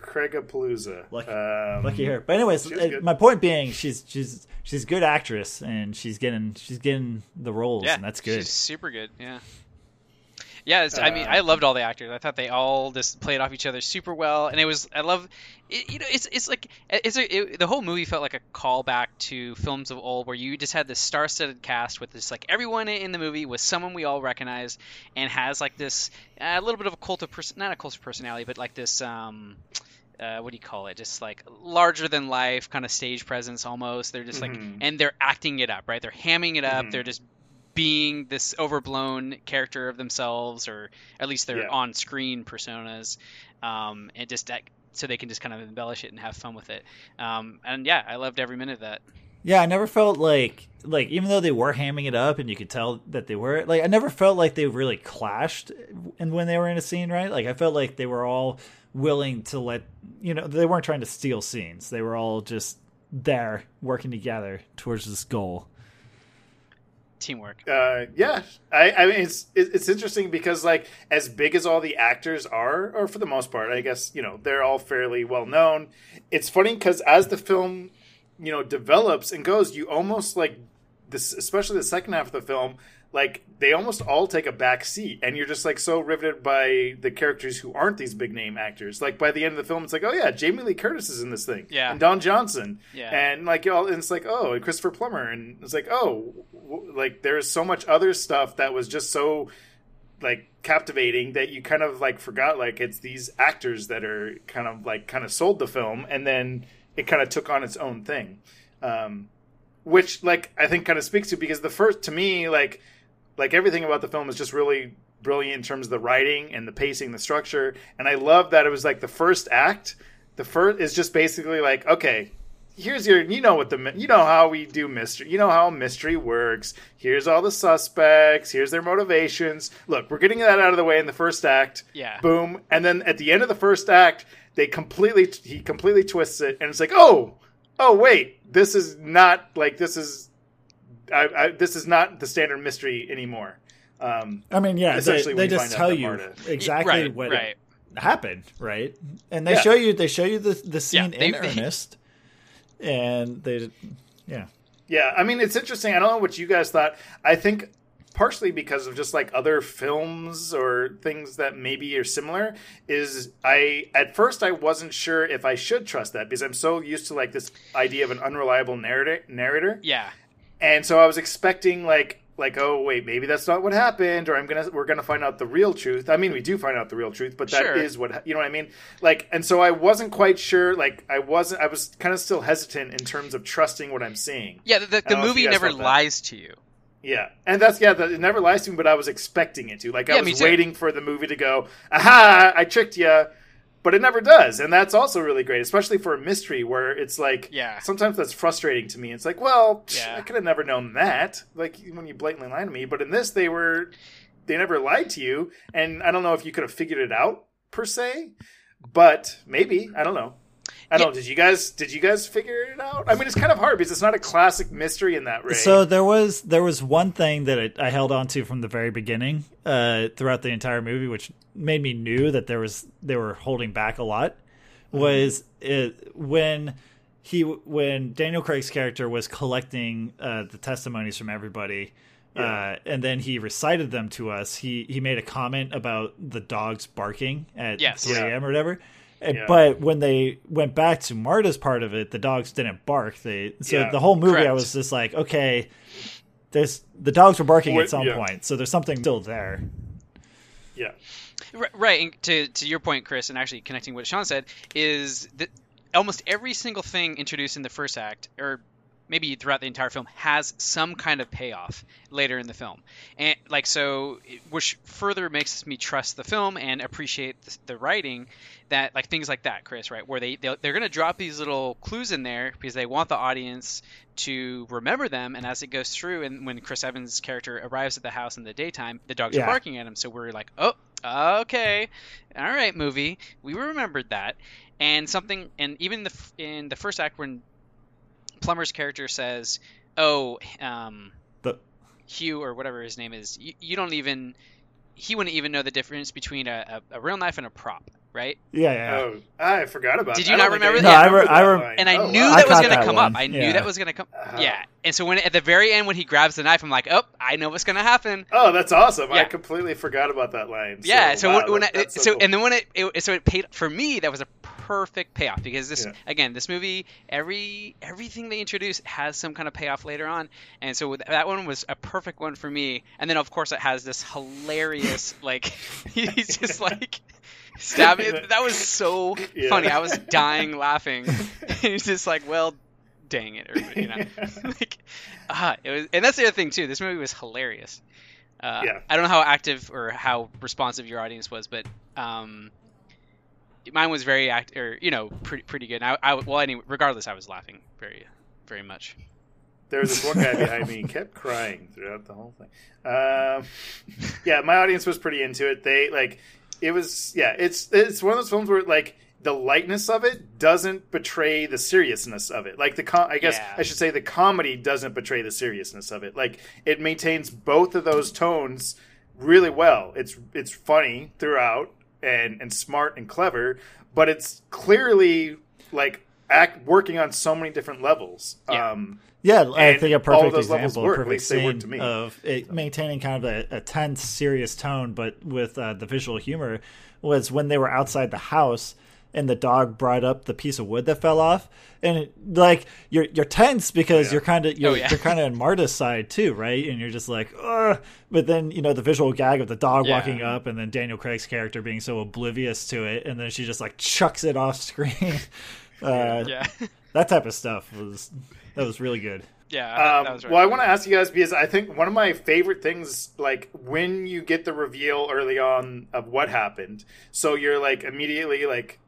Craigapalooza. Lucky- um, lucky her. But anyways, she was uh, my point being, she's she's she's a good actress, and she's getting she's getting the roles, Yeah, and that's good. She's super good. Yeah. Yeah, it's, I mean, Uh, I loved all the actors. I thought they all just played off each other super well, and it was. I love, it, you know, it's it's like it's a, it, the whole movie felt like a callback to films of old, where you just had this star-studded cast with this like everyone in the movie was someone we all recognize, and has like this a little bit of a cult of person, not a cult of personality, but like this um. Uh, what do you call it? Just like larger than life kind of stage presence almost. They're just like, Mhm. and they're acting it up, right? They're hamming it up. Mhm. They're just being this overblown character of themselves, or at least their Yeah. on-screen personas, um, and just that, so they can just kind of embellish it and have fun with it. Um, and yeah, I loved every minute of that. Yeah, I never felt like like even though they were hamming it up and you could tell that they were like I never felt like they really clashed and when they were in a scene, right? Like I felt like they were all willing to let you know, they weren't trying to steal scenes. They were all just there working together towards this goal. Teamwork. Uh, yeah, I, I mean it's it's interesting because like as big as all the actors are, or for the most part, I guess you know they're all fairly well known. It's funny because as the film you know develops and goes, you almost like this, especially the second half of the film, like they almost all take a back seat, and you're just like so riveted by the characters who aren't these big name actors. Like by the end of the film, it's like, oh yeah, Jamie Lee Curtis is in this thing, Yeah. and Don Johnson, Yeah. and like y'all, and it's like, oh, and Christopher Plummer, and it's like, oh, w- like there's so much other stuff that was just so like captivating that you kind of like forgot like it's these actors that are kind of like kind of sold the film and then it kind of took on its own thing um which like i think kind of speaks to because the first to me like like everything about the film is just really brilliant in terms of the writing and the pacing the structure. And i love that it was like the first act the first is just basically like okay here's your you know what the you know how we do mystery you know how mystery works. Here's all the suspects. Here's their motivations. Look we're getting that out of the way in the first act. Yeah. boom. And then at the end of the first act they completely he completely twists it. And it's like oh oh wait. This is not like this is I, I, this is not the standard mystery anymore um I mean, yeah, they, Essentially, they just tell you Marta- exactly right, what right. happened, right? And they Yeah. show you they show you the the scene they- in they- earnest, and they, yeah, Yeah, I mean it's interesting. I don't know what you guys thought. I think partially because of just like other films or things that maybe are similar is I at first I wasn't sure if I should trust that because I'm so used to like this idea of an unreliable narrator narrator. Yeah. And so I was expecting like like oh wait maybe that's not what happened or I'm gonna we're gonna find out the real truth. I mean we do find out the real truth, but that is Sure. what you know what I mean. Like and so I wasn't quite sure. Like I wasn't I was kind of still hesitant in terms of trusting what I'm seeing. Yeah, the, the, don't know if movie never lies to you. Yeah, and that's yeah. That, it never lies to me, but I was expecting it to. Like I Yeah, was waiting for the movie to go, "Aha! I tricked you," but it never does, and that's also really great, especially for a mystery where it's like, Yeah. sometimes that's frustrating to me. It's like, well, psh, Yeah. I could have never known that. Like when you blatantly lie to me, but in this, they were they never lied to you, and I don't know if you could have figured it out per se, but maybe I don't know. I don't. know. Did you guys? Did you guys figure it out? I mean, it's kind of hard because it's not a classic mystery in that way. So there was there was one thing that I, I held on to from the very beginning uh, throughout the entire movie, which made me knew that there was they were holding back a lot. Was it, when he when Daniel Craig's character was collecting uh, the testimonies from everybody, uh, and then he recited them to us. He he made a comment about the dogs barking at Yes. 3 Yeah. a.m. or whatever. And- Yeah. But when they went back to Marta's part of it, the dogs didn't bark. They so Yeah. the whole movie, I was just like, okay, there's the dogs were barking Wait, at some yeah. point, so there's something still there. yeah. Right, and to to your point, Chris, and actually connecting what Sean said is that almost every single thing introduced in the first act, or maybe throughout the entire film, has some kind of payoff later in the film, and like so, which further makes me trust the film and appreciate the, the writing. That like things like that, Chris, right, where they they're, going to drop these little clues in there because they want the audience to remember them, and as it goes through, and when Chris Evans' character arrives at the house in the daytime, the dogs Yeah. are barking at him, so we're like, oh, okay, all right, movie, we remembered that, and something, and even the in the first act when Plummer's character says, oh, um, The Hugh or whatever his name is, you, you don't even, he wouldn't even know the difference between a, a, a real knife and a prop, right? Yeah, yeah. Oh, I forgot about. Did that. you not don't remember that? No, I re- I re- And I Oh, knew wow. I that was going to come one. up. I knew Yeah. that was going to come. Uh-huh. Yeah. And so when at the very end when he grabs the knife, I'm like, oh, I know what's going to happen. Oh, that's awesome! I completely forgot about that line. Yeah. So, wow, when, when I, that's so, cool. and then when it, it so it paid for me that was a perfect payoff because this Yeah. again this movie every everything they introduce has some kind of payoff later on and so that one was a perfect one for me and then of course it has this hilarious like he's just like stabbing that was so Yeah. funny I was dying laughing he's just like well dang it everybody you know like ah it was and that's the other thing too this movie was hilarious uh, Yeah. I don't know how active or how responsive your audience was, but um, mine was very act or you know pretty pretty good. I, I well anyway, regardless, I was laughing very very much. there was this one guy behind me and kept crying throughout the whole thing. Um, yeah, my audience was pretty into it. They like it was yeah. It's it's one of those films where like the lightness of it doesn't betray the seriousness of it. Like the com- I guess Yeah. I should say the comedy doesn't betray the seriousness of it. Like it maintains both of those tones really well. It's it's funny throughout and and smart and clever, but it's clearly like act working on so many different levels. Yeah. Um Yeah, I think a all perfect those levels example, work, perfect least work scene to me. of it maintaining kind of a, a tense, serious tone, but with uh, the visual humor, was when they were outside the house and the dog brought up the piece of wood that fell off, and it, like you're you're tense because yeah. you're kind of you're, Oh, yeah. you're kind of on Marta's side too, right? And you're just like, Ugh. but then you know the visual gag of the dog Yeah. walking up, and then Daniel Craig's character being so oblivious to it, and then she just like chucks it off screen. Uh, Yeah, That type of stuff was that was really good. yeah. that- Um, that was right. well, I want to ask you guys because I think one of my favorite things, like when you get the reveal early on of what happened, so you're like immediately like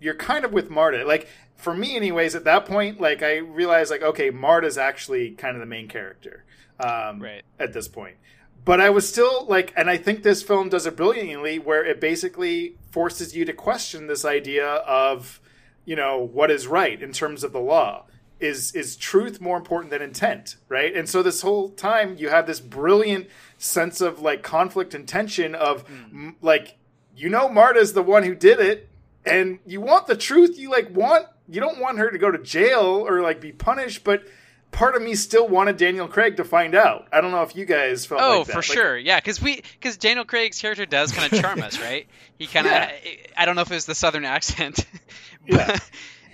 you're kind of with Marta. Like for me, anyways, at that point, like I realized like okay, Marta's actually kind of the main character um, Right. at this point. But I was still like, and I think this film does it brilliantly, where it basically forces you to question this idea of, you know, what is right in terms of the law. Is is truth more important than intent, right? And so this whole time you have this brilliant sense of like conflict and tension of hmm. m- like, you know, Marta's the one who did it, and you want the truth. You like want you don't want her to go to jail or like be punished, but part of me still wanted Daniel Craig to find out. I don't know if you guys felt Oh, like that. for Like, sure, yeah, because we because Daniel Craig's character does kind of charm us, right? He kind of Yeah. I don't know if it was the southern accent, Yeah.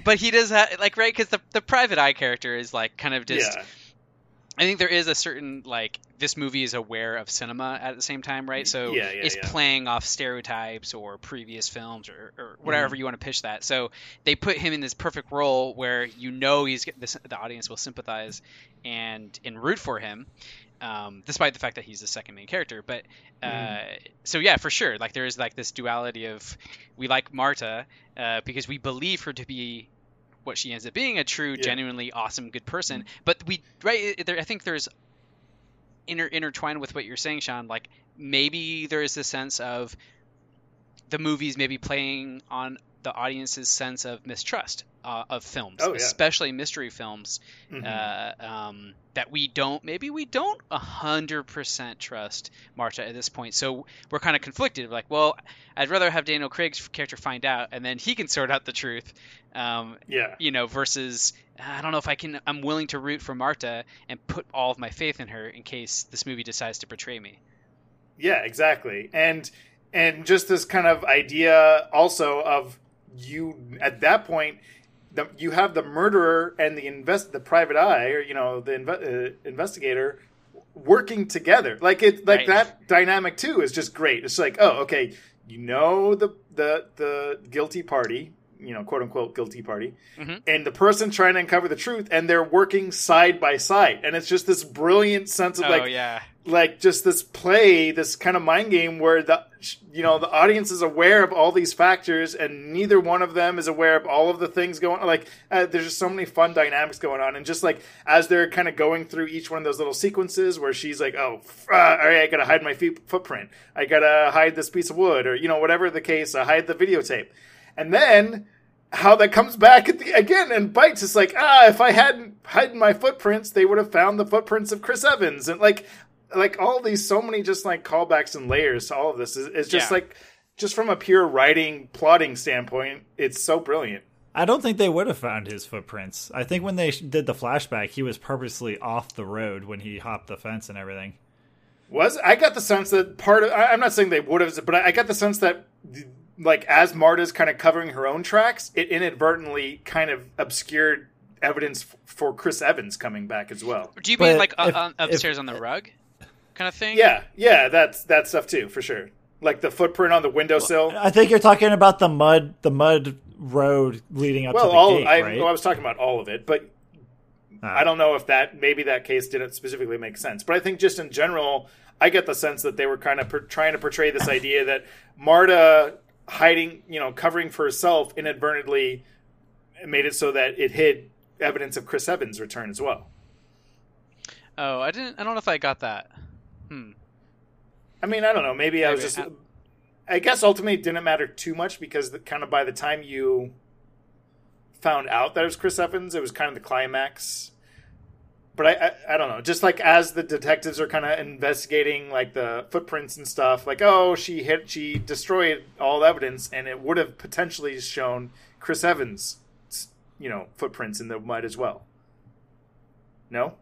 But, he does have like right because the the private eye character is like kind of just yeah, I think there is a certain like this movie is aware of cinema at the same time, right? So Yeah, yeah, it's yeah. playing off stereotypes or previous films or, or Mm-hmm. whatever you want to pitch that. So they put him in this perfect role where you know he's the, the audience will sympathize and and root for him, um, despite the fact that he's the second main character. But uh, Mm-hmm. so yeah, for sure, like there is like this duality of we like Marta uh, because we believe her to be what she ends up being a true, Yeah. genuinely awesome, good person. Mm-hmm. But we, right? There, I think there's inter, intertwined with what you're saying, Sean. Like maybe there is this sense of the movies maybe playing on the audience's sense of mistrust uh, of films, Oh, yeah. especially mystery films, Mhm. uh, um, that we don't maybe we don't hundred percent trust Marta at this point. So we're kind of conflicted. Like, well, I'd rather have Daniel Craig's character find out, and then he can sort out the truth. Um, yeah. you know, versus I don't know if I can. I'm willing to root for Marta and put all of my faith in her in case this movie decides to betray me. Yeah, exactly. And and just this kind of idea also of you at that point the, you have the murderer and the invest the private eye or you know the inve- uh, investigator working together. Like it like Right. that dynamic too is just great. It's like, oh, okay, you know the the the guilty party, you know, quote unquote guilty party, Mhm. and the person trying to uncover the truth, and they're working side by side, and it's just this brilliant sense of oh like yeah, like just this play, this kind of mind game where the you know the audience is aware of all these factors and neither one of them is aware of all of the things going on. Like uh, there's just so many fun dynamics going on, and just like as they're kind of going through each one of those little sequences where she's like, "Oh, uh, all right, I gotta hide my feet, footprint. I gotta hide this piece of wood, or you know whatever the case, I hide the videotape," and then how that comes back at the again and bites. It's like ah, if I hadn't hidden my footprints, they would have found the footprints of Chris Evans, and like like all these so many just like callbacks and layers to all of this is it's just Yeah. like just from a pure writing plotting standpoint, it's so brilliant. I don't think they would have found his footprints. I think when they did the flashback, he was purposely off the road when he hopped the fence and everything. Was I got the sense that part of I, I'm not saying they would have, but I, I got the sense that like as Marta's kind of covering her own tracks, it inadvertently kind of obscured evidence f- for Chris Evans coming back as well. do you mean But like uh, if- on, if- upstairs on the rug, kind of thing? Yeah, yeah, that's that stuff too for sure. Like the footprint on the windowsill. I think you're talking about the mud, the mud road leading up well, to the all gate, I, right? well, I was talking about all of it, but Ah. I don't know if that maybe that case didn't specifically make sense. But I think just in general, I get the sense that they were kind of per- trying to portray this idea that Marta hiding, you know, covering for herself inadvertently made it so that it hid evidence of Chris Evans' return as well. Oh, I didn't. I don't know if I got that. Hmm. I mean, I don't know. Maybe I was Maybe. just. I guess ultimately it didn't matter too much because the, kind of by the time you found out that it was Chris Evans, it was kind of the climax. But I, I, I don't know. Just like as the detectives are kind of investigating like the footprints and stuff, like oh she hit, she destroyed all evidence, and it would have potentially shown Chris Evans, you know, footprints in the mud as well. No,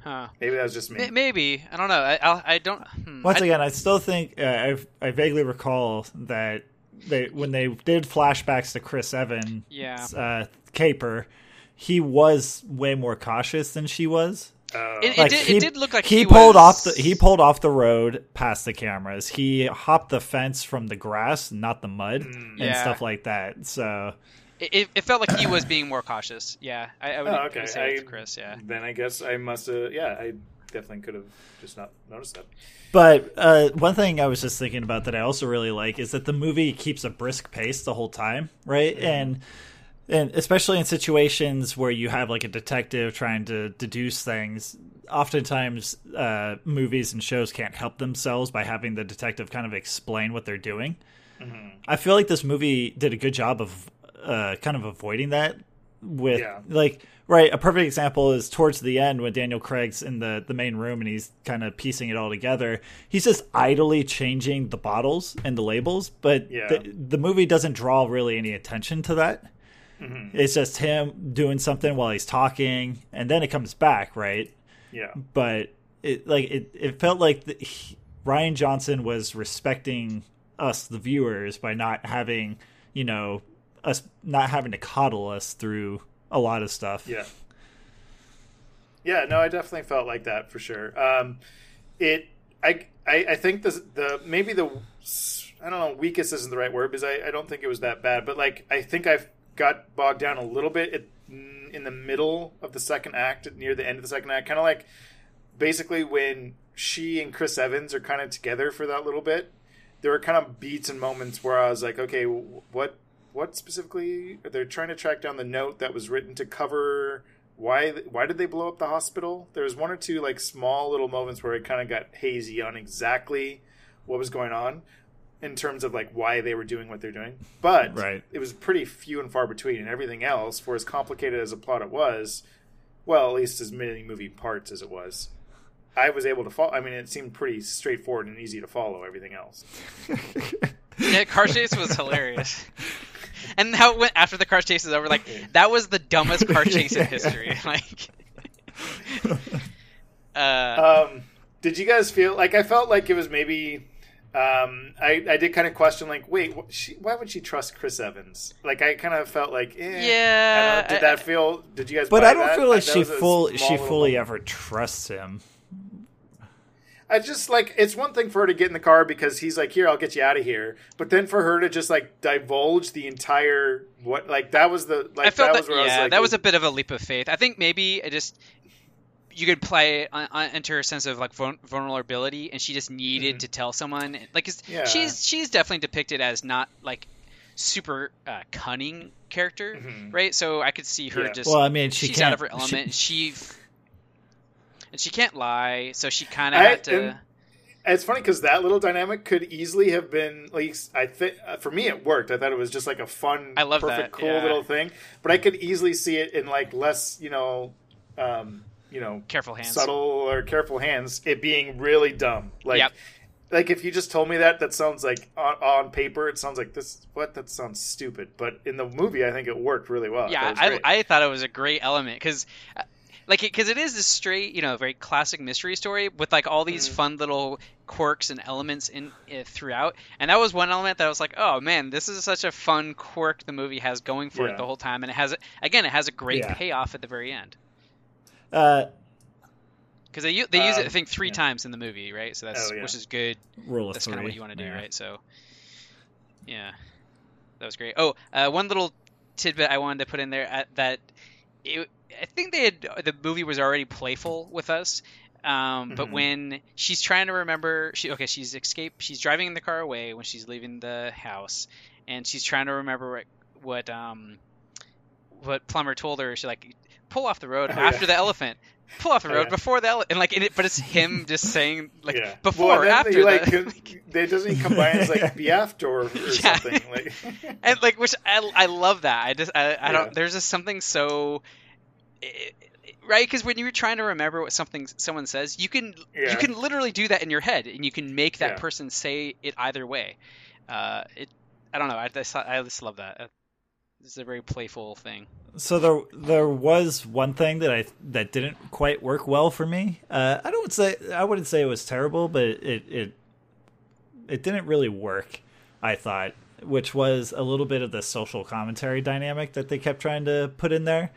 Huh. maybe that was just me. M- maybe I don't know. I I'll, I don't. Hmm. Once I- again, I still think uh, I I vaguely recall that they when they did flashbacks to Chris Evans, Yeah. uh, caper, he was way more cautious than she was. Uh, It, it Like, did. he, it did look like he, he, pulled was- off the he pulled off the road past the cameras. He hopped the fence from the grass, not the mud, and Yeah. stuff like that. So It, it, it felt like he was being more cautious. Yeah, I, I would Oh, I okay. say I- Chris. Yeah. Then I guess I must have. Yeah, I definitely could have just not noticed that. But uh, one thing I was just thinking about that I also really like is that the movie keeps a brisk pace the whole time, right? And and especially in situations where you have like a detective trying to deduce things, oftentimes uh, movies and shows can't help themselves by having the detective kind of explain what they're doing. I feel like this movie did a good job of uh, kind of avoiding that with Yeah. like right a perfect example is towards the end when daniel craig's in the the main room and he's kind of piecing it all together he's just idly changing the bottles and the labels but Yeah. the, the movie doesn't draw really any attention to that it's just him doing something while he's talking and then it comes back right Yeah, but it like it, it felt like the, he, Rian Johnson was respecting us the viewers by not having you know us not having to coddle us through a lot of stuff. yeah. Yeah, no, I definitely felt like that for sure. Um, it, I, I, I think the the maybe the I don't know weakest isn't the right word because I, I don't think it was that bad, but like I think I've got bogged down a little bit at, in the middle of the second act, near the end of the second act, kind of like basically when she and Chris Evans are kind of together for that little bit. There were kind of beats and moments where I was like, okay, what what specifically they're trying to track down the note that was written to cover why why did they blow up the hospital? There was one or two like small little moments where it kind of got hazy on exactly what was going on in terms of like why they were doing what they're doing. But Right. it was pretty few and far between, and everything else, for as complicated as a plot it was, well, at least as many moving parts as it was, I was able to follow. I mean, it seemed pretty straightforward and easy to follow everything else. Yeah, car chase was hilarious. And how it went after the car chase is over, like that was the dumbest car chase in history. Like, uh, Um, did you guys feel like I felt like it was maybe? Um, I I did kind of question like, wait, wh- she, why would she trust Chris Evans? Like, I kind of felt like, eh, I Yeah, don't know, did I- that feel? Did you guys? But buy I don't that? feel like That she full she fully moment. ever trusts him. I just like it's one thing for her to get in the car because he's like, "Here, I'll get you out of here," but then for her to just like divulge the entire what, like that was the like I felt that that, was where I was yeah, like, that was a bit of a leap of faith. I think maybe it just you could play on, on, into her sense of like vulnerability, and she just needed to tell someone. Like, 'cause Mm-hmm. Yeah. she's she's definitely depicted as not like super uh, cunning character, right? So I could see her Mm-hmm. Yeah. just Well, I mean, she she's can't. out of her element. She, and she can't lie, so she kind of had to. and- It's funny because that little dynamic could easily have been like I think uh, for me it worked. I thought it was just like a fun, I love perfect, that, cool yeah. little thing. But I could easily see it in like less, you know, um, you know, Careful hands. subtle or careful hands. It being really dumb. Like, Yep. like if you just told me that, that sounds like on, on paper, it sounds like this. What that sounds stupid. But in the movie, I think it worked really well. yeah, I. I thought it was a great element because, like, because it is a straight, you know, very classic mystery story with like all these Mm-hmm. fun little quirks and elements in uh, throughout. And that was one element that I was like, oh man, this is such a fun quirk the movie has going for Yeah. it the whole time, and it has again, it has a great Yeah. payoff at the very end uh, because they u- they use it I Um, think three yeah. times in the movie, right? So that's Oh, yeah. which is good. rule of That's kind of what you want to do, yeah. right? So, yeah, that was great. Oh, uh, one little tidbit I wanted to put in there at, that it, I think they had the movie was already playful with us. Um, but Mhm. when she's trying to remember, she okay, she's escaped. She's driving in the car away when she's leaving the house, and she's trying to remember what what um what Plummer told her. She like pull off the road Oh, after yeah. the elephant. Pull off the Oh, road yeah. before the ele-, and like, in it, but it's him just saying like yeah. before Well, or after he, like, the, could- they doesn't he combine as like be after or, or Yeah. something like. and like which I, I love that i just i, I don't Yeah. there's just something so right because when you're trying to remember what something someone says you can you can literally do that in your head and you can make that Yeah. person say it either way uh it i don't know i just, I just love that Uh, it's a very playful thing So there there was one thing that I that didn't quite work well for me. Uh, I don't say I wouldn't say it was terrible, but it it it didn't really work. I thought, which was a little bit of the social commentary dynamic that they kept trying to put in there.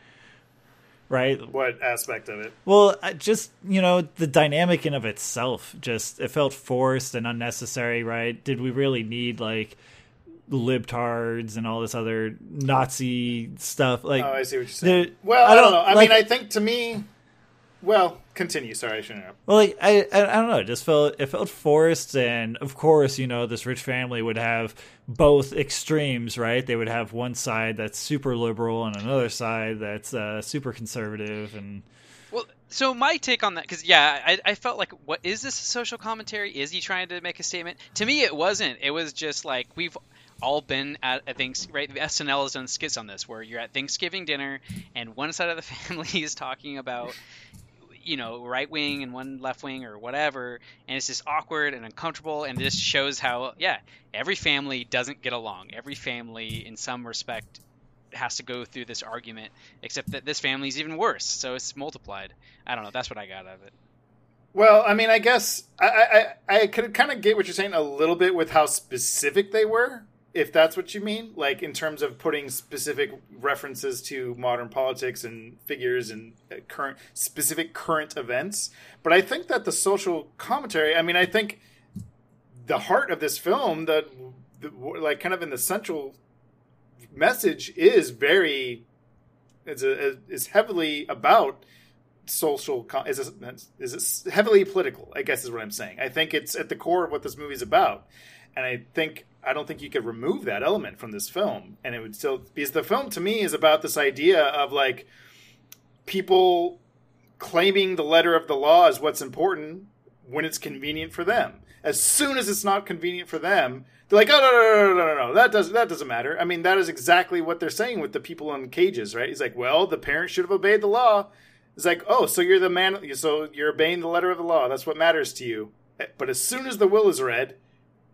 Right. what aspect of it? Well, just you know the dynamic in of itself just it felt forced and unnecessary. Right? Did we really need like libtards and all this other Nazi stuff? Like, Oh, I see what you're saying. Well, I, don't know. I like- mean, I think to me, well, continue. Sorry, I shouldn't have. Well, like I, I, I don't know. It just felt it felt forced, and of course, you know, this rich family would have both extremes, right? They would have one side that's super liberal and another side that's uh, super conservative, and Well, so my take on that, because yeah, I, I felt like, what is this social commentary? Is he trying to make a statement? To me, it wasn't. It was just like we've all been at a things right. SNL has done skits on this where you're at Thanksgiving dinner and one side of the family is talking about you know right wing and one left wing or whatever and it's just awkward and uncomfortable and this shows how yeah every family doesn't get along every family in some respect has to go through this argument except that this family's even worse so it's multiplied i don't know that's what i got out of it Well, I mean, I guess I I, I I could kind of get what you're saying a little bit with how specific they were. If that's what you mean, like in terms of putting specific references to modern politics and figures and uh, current specific current events. But I think that the social commentary, I mean, I think the heart of this film, that like kind of in the central message, is very is a, is heavily about social is a, is it heavily political i guess is what i'm saying i think it's at the core of what this movie is about and i think i don't think you could remove that element from this film and it would still because the film to me is about this idea of like people claiming the letter of the law is what's important when it's convenient for them as soon as it's not convenient for them they're like, oh no no no no no no that doesn't that doesn't matter. I mean that is exactly what they're saying with the people in cages, right? He's like, well, the parents should have obeyed the law. It's like, oh, so you're the man, so you're obeying the letter of the law. That's what matters to you. But as soon as the will is read,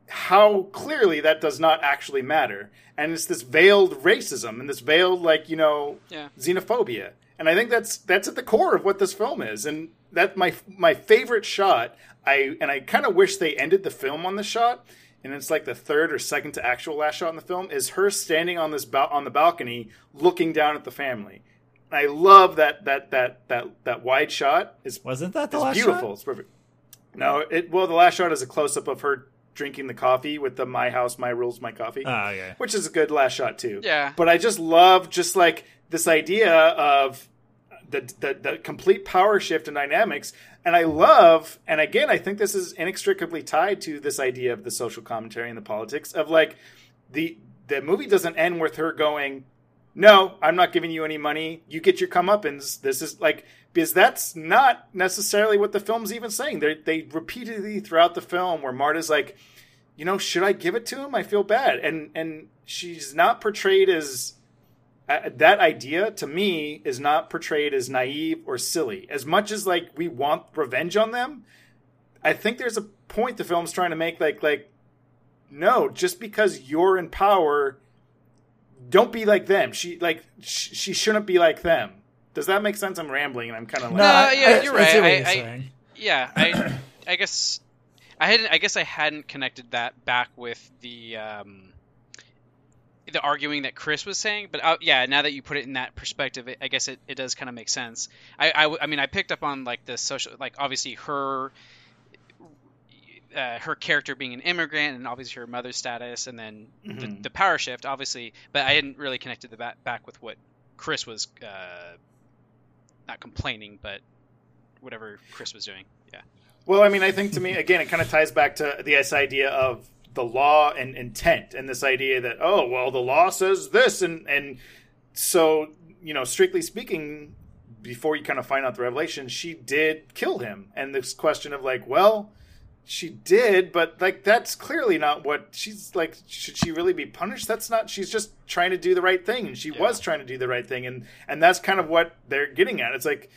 how clearly that does not actually matter, and it's this veiled racism and this veiled like you know Yeah. xenophobia, and I think that's that's at the core of what this film is, and that my my favorite shot. I and I kind of wish they ended the film on the shot, and it's like the third or second to actual last shot in the film is her standing on this ba- on the balcony looking down at the family. I love that that that that that wide shot. Is Wasn't that the it's last beautiful. shot? It's perfect. No, it well the last shot is a close up of her drinking the coffee with the "My House, My Rules, My Coffee," Oh, yeah. which is a good last shot too. Yeah. But I just love just like this idea of the, the the complete power shift in dynamics, and I love, and again, I think this is inextricably tied to this idea of the social commentary and the politics of like the the movie doesn't end with her going, "No, I'm not giving you any money. You get your comeuppance." This is like because that's not necessarily what the film's even saying. They they repeatedly throughout the film where Marta's like, you know, should I give it to him? I feel bad, and and she's not portrayed as uh, that idea to me is not portrayed as naive or silly. As much as like we want revenge on them, I think there's a point the film's trying to make. Like like no, just because you're in power, don't be like them. She like sh- she shouldn't be like them. Does that make sense? I'm rambling and I'm kind of like No, I- yeah, I- you're I right. I- you're I- yeah, I, I guess I hadn't. I guess I hadn't connected that back with the um, the arguing that Chris was saying. But uh, yeah, now that you put it in that perspective, it, I guess it, it does kind of make sense. I, I mean, I picked up on like the social, like obviously her. Uh, her character being an immigrant and obviously her mother's status and then the, Mhm. the power shift obviously but i hadn't really connected the back, back with what chris was uh, not complaining but whatever chris was doing yeah. Well, I mean, I think to me, again, it kind of ties back to this idea of the law and intent, and this idea that oh, well, the law says this, and and so you know, strictly speaking, before you kind of find out the revelation, she did kill him, and this question of like, well, she did, but like that's clearly not what she's like. Should she really be punished? That's not. She's just trying to do the right thing, and she was trying to do the right thing, and and that's kind of what they're getting at. It's like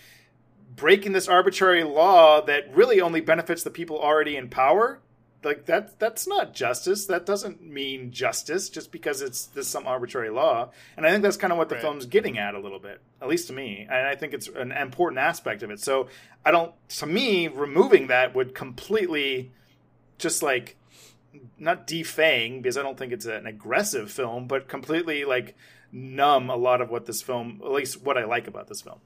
breaking this arbitrary law that really only benefits the people already in power like that that's not justice. That doesn't mean justice just because it's this some arbitrary law. And i think that's kind of what the Right. film's getting at a little bit at least to me. And i think it's an important aspect of it. So i don't to me removing that would completely just like not defang because i don't think it's an aggressive film but completely like numb a lot of what this film at least what i like about this film.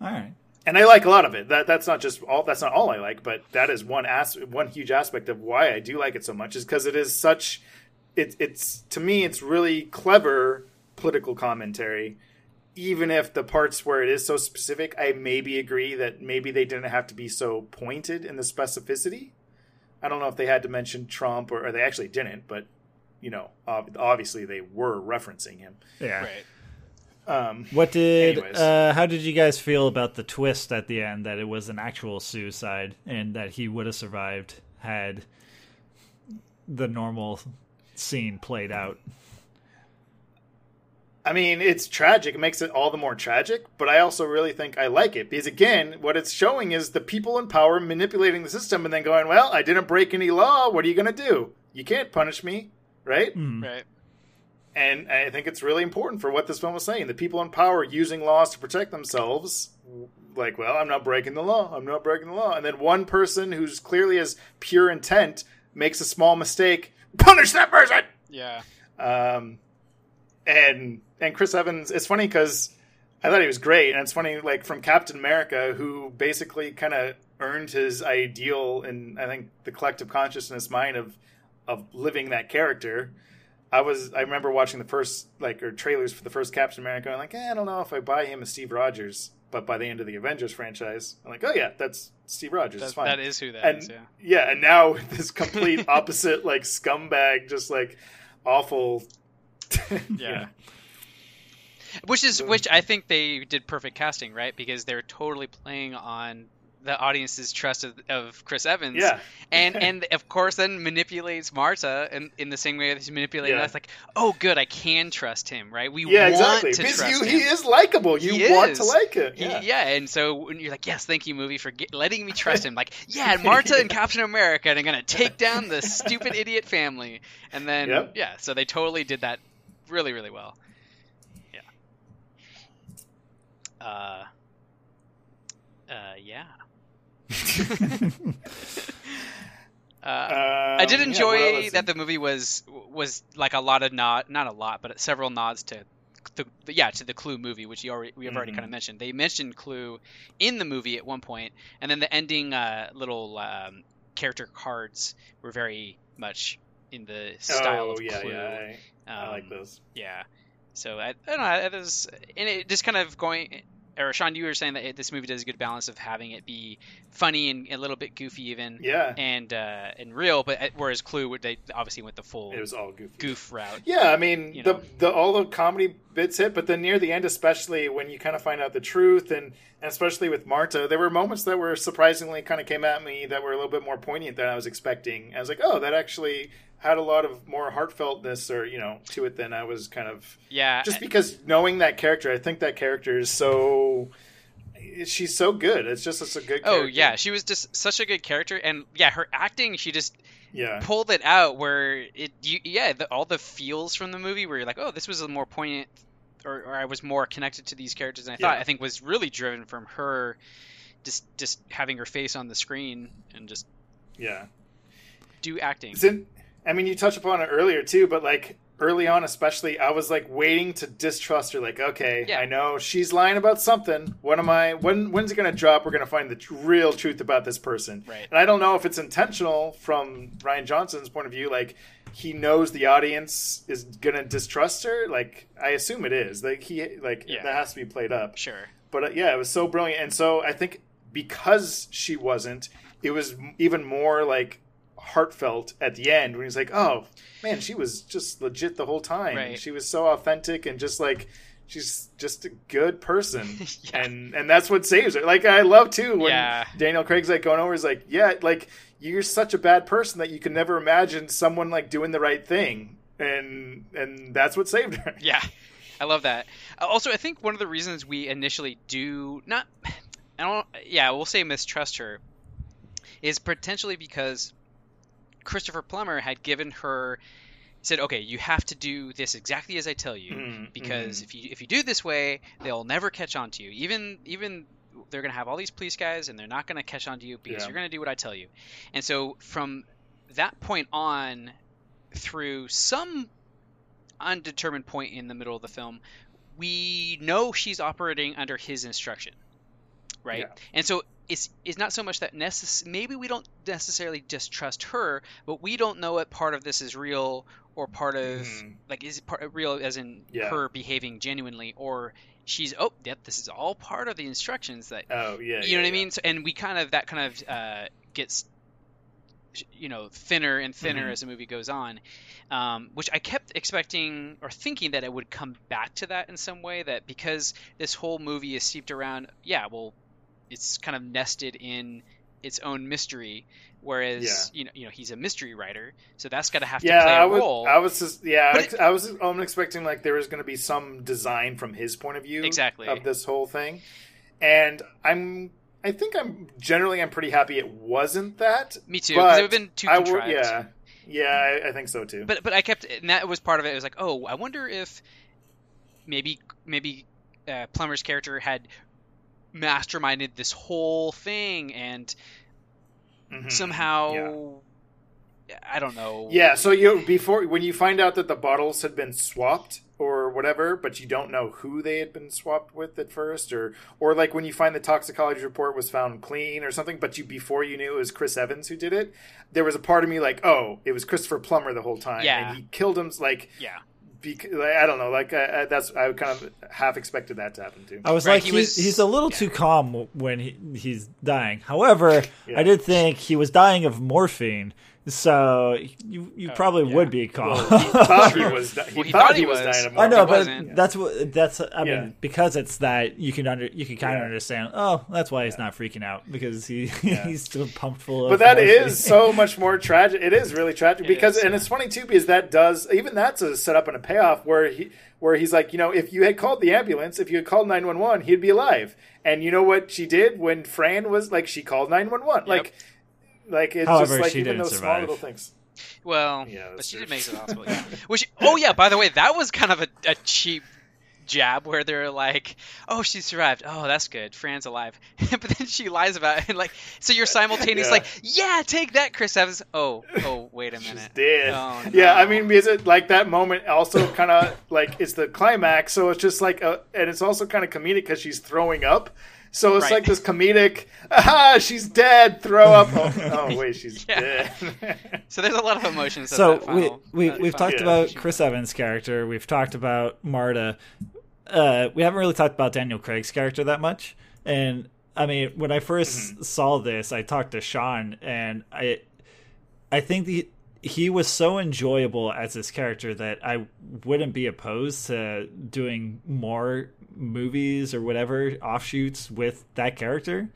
All right. And I like a lot of it. That that's not just all. That's not all I like, but that is one as one huge aspect of why I do like it so much is because it is such. It, it's to me, it's really clever political commentary. Even if the parts where it is so specific, I maybe agree that maybe they didn't have to be so pointed in the specificity. I don't know if they had to mention Trump or, or they actually didn't, but you know, ob- obviously they were referencing him. Yeah. right Um, What did? Uh, how did you guys feel about the twist at the end that it was an actual suicide and that he would have survived had the normal scene played out? I mean, it's tragic. It makes it all the more tragic, but I also really think I like it because, again, what it's showing is the people in power manipulating the system and then going, well, I didn't break any law. What are you going to do? You can't punish me, right? right And I think it's really important for what this film was saying. The people in power using laws to protect themselves, like, well, I'm not breaking the law. I'm not breaking the law. And then one person who's clearly has pure intent makes a small mistake. Punish that person! yeah Um, and and Chris Evans, it's funny because I thought he was great, and it's funny like from Captain America, who basically kind of earned his ideal in I think the collective consciousness mind of of living that character. I was I remember watching the first like or trailers for the first Captain America. I'm like, eh, I don't know if I buy him as Steve Rogers. But by the end of the Avengers franchise, I'm like, oh yeah, that's Steve Rogers. it's That, fine. that is who that and is. Yeah. yeah, and now this complete opposite, like scumbag, just like awful. Yeah. Which is which I think they did perfect casting, right? Because they're totally playing on the audience's trust of, of Chris Evans. Yeah. And and of course then manipulates Marta in, in the same way that he's manipulating Yeah. us like, oh good, I can trust him, right? We yeah, want exactly. to Because trust you, him. he is likable. You He want is. to like it. He- Yeah. yeah, and so when you're like, yes, thank you, movie, for get, letting me trust him. Like, yeah, Marta and Captain America are gonna take down the stupid idiot family, and then Yep. yeah, so they totally did that really, really well. Yeah. Uh. Uh. Yeah. Uh, I did Um, yeah, enjoy what that the movie was was like a lot of nod, not a lot, but several nods to the, yeah to the Clue movie, which you already we have already Mhm. kind of mentioned. They mentioned Clue in the movie at one point, and then the ending uh, little um, character cards were very much in the style oh of yeah, Clue. yeah. I, I like Um, those. Yeah. So I, I don't know. It was, and it just kind of going. Or Sean, you were saying that it, this movie does a good balance of having it be funny and a little bit goofy, even, Yeah, and uh, and real. But uh, whereas Clue, they obviously went the full it was all goofy. goof route. Yeah, I mean You the know. the all the comedy bits hit, but then near the end, especially when you kind of find out the truth, and, and especially with Marta, there were moments that were surprisingly kind of came at me that were a little bit more poignant than I was expecting. I was like, oh, that actually had a lot of more heartfeltness or you know to it than I was kind of Yeah. just because knowing that character, I think that character is so. She's so good. It's just it's a good. oh yeah, she was just such a good character, and yeah, her acting, she just yeah, pulled it out where it, you, yeah, the, all the feels from the movie where you're like, oh, this was a more poignant, or, or I was more connected to these characters than I thought. I think was really driven from her, just just having her face on the screen and just yeah. do acting. It's in, I mean, you touched upon it earlier too, but like early on, especially, I was like waiting to distrust her. Like, okay, Yeah. I know she's lying about something. When am I? When when's it gonna drop? We're gonna find the tr- real truth about this person. Right. And I don't know if it's intentional from Rian Johnson's point of view. Like, he knows the audience is gonna distrust her. Like, I assume it is. Like he like Yeah. that has to be played up Sure. but uh, yeah, it was so brilliant. And so I think because she wasn't, it was even more like heartfelt at the end when he's like, "Oh man, she was just legit the whole time. Right. She was so authentic and just like." She's just a good person, Yeah. and and that's what saves her. Like I love too when Yeah. Daniel Craig's like going over. He's like, yeah, like you're such a bad person that you can never imagine someone like doing the right thing, and and that's what saved her. Yeah, I love that. Uh, Also, I think one of the reasons we initially do not, I don't, yeah, we'll say mistrust her, is potentially because Christopher Plummer had given her said, okay, you have to do this exactly as I tell you, Mhm, because mhm. if you if you do this way, they'll never catch on to you. Even even they're gonna have all these police guys, and they're not gonna catch on to you because Yeah. you're gonna do what I tell you. And so from that point on, through some undetermined point in the middle of the film, we know she's operating under his instruction, right? Yeah. And so it's it's not so much that necess- maybe we don't necessarily distrust her, but we don't know what part of this is real or part of Mhm. like is it part real as in Yeah. her behaving genuinely or she's oh yep this is all part of the instructions that Oh yeah, you know what yeah, I mean? So, and we kind of that kind of uh, gets you know thinner and thinner Mhm. as the movie goes on, um, which I kept expecting or thinking that it would come back to that in some way. That because this whole movie is steeped around, yeah, well, it's kind of nested in its own mystery. Whereas you know, you know, he's a mystery writer, so that's got to have yeah, to play a I was, role. I was just yeah, I, it- I was I'm expecting like there was going to be some design from his point of view Exactly. of this whole thing, and I'm I think I'm generally I'm pretty happy it wasn't that. Me too, 'cause it would've been too I contrived. yeah, yeah, I, I think so too. but but I kept and that was part of it. It was like, oh, I wonder if maybe maybe uh, Plummer's character had masterminded this whole thing and Mhm. somehow Yeah. I don't know. Yeah, so you before when you find out that the bottles had been swapped or whatever, but you don't know who they had been swapped with at first, or or like when you find the toxicology report was found clean or something, but you before you knew it was Chris Evans who did it, there was a part of me like, oh, it was Christopher Plummer the whole time, Yeah. and he killed him. Like, Yeah. Bec- like, I don't know, like I, I, that's I kind of half expected that to happen too. I was Right, like, he he's, was- he's a little too calm when he, he's dying. However, Yeah. I did think he was dying of morphine, so you you oh, probably yeah. would be calm. Well, he thought he was. He, Well, he thought, thought he he was was. dying I know, He but wasn't. that's what that's. I Yeah. mean, because it's that you can under you can kind of understand. Oh, that's why he's not freaking out because he he's still pumped full of. but that morphine. is so much more tragic. It is really tragic because, is, and yeah. it's funny too because that does even that's a setup and a payoff where he where he's like, you know, if you had called the ambulance, if you had called nine one one, he'd be alive. And you know what she did when Fran was like, she called nine one one. Like, like it's However, just like she even didn't those small survive. little things. Well, Yeah, but she true. did make it hospital. Yeah. Which, oh yeah, by the way, that was kind of a, a cheap jab where they're like, "Oh, she survived. Oh, that's good. Fran's alive." but then she lies about it, and like, so you're simultaneously Yeah. like, "Yeah, take that, Chris Evans." Oh, oh, wait a minute. She's dead. Oh, Yeah, I mean, because it like that moment also kind of like it's the climax, so it's just like, a, and it's also kind of comedic because she's throwing up. So it's Right. like this comedic, ah, she's dead, throw up. Oh, oh wait, she's Yeah. dead. So there's a lot of emotions. So that final, we, we that we've final talked Yeah. about. Chris Evans' character. We've talked about Marta. Uh, we haven't really talked about Daniel Craig's character that much. And I mean, when I 1st saw this, I talked to Sean, and I I think the he was so enjoyable as this character that I wouldn't be opposed to doing more movies or whatever offshoots with that character.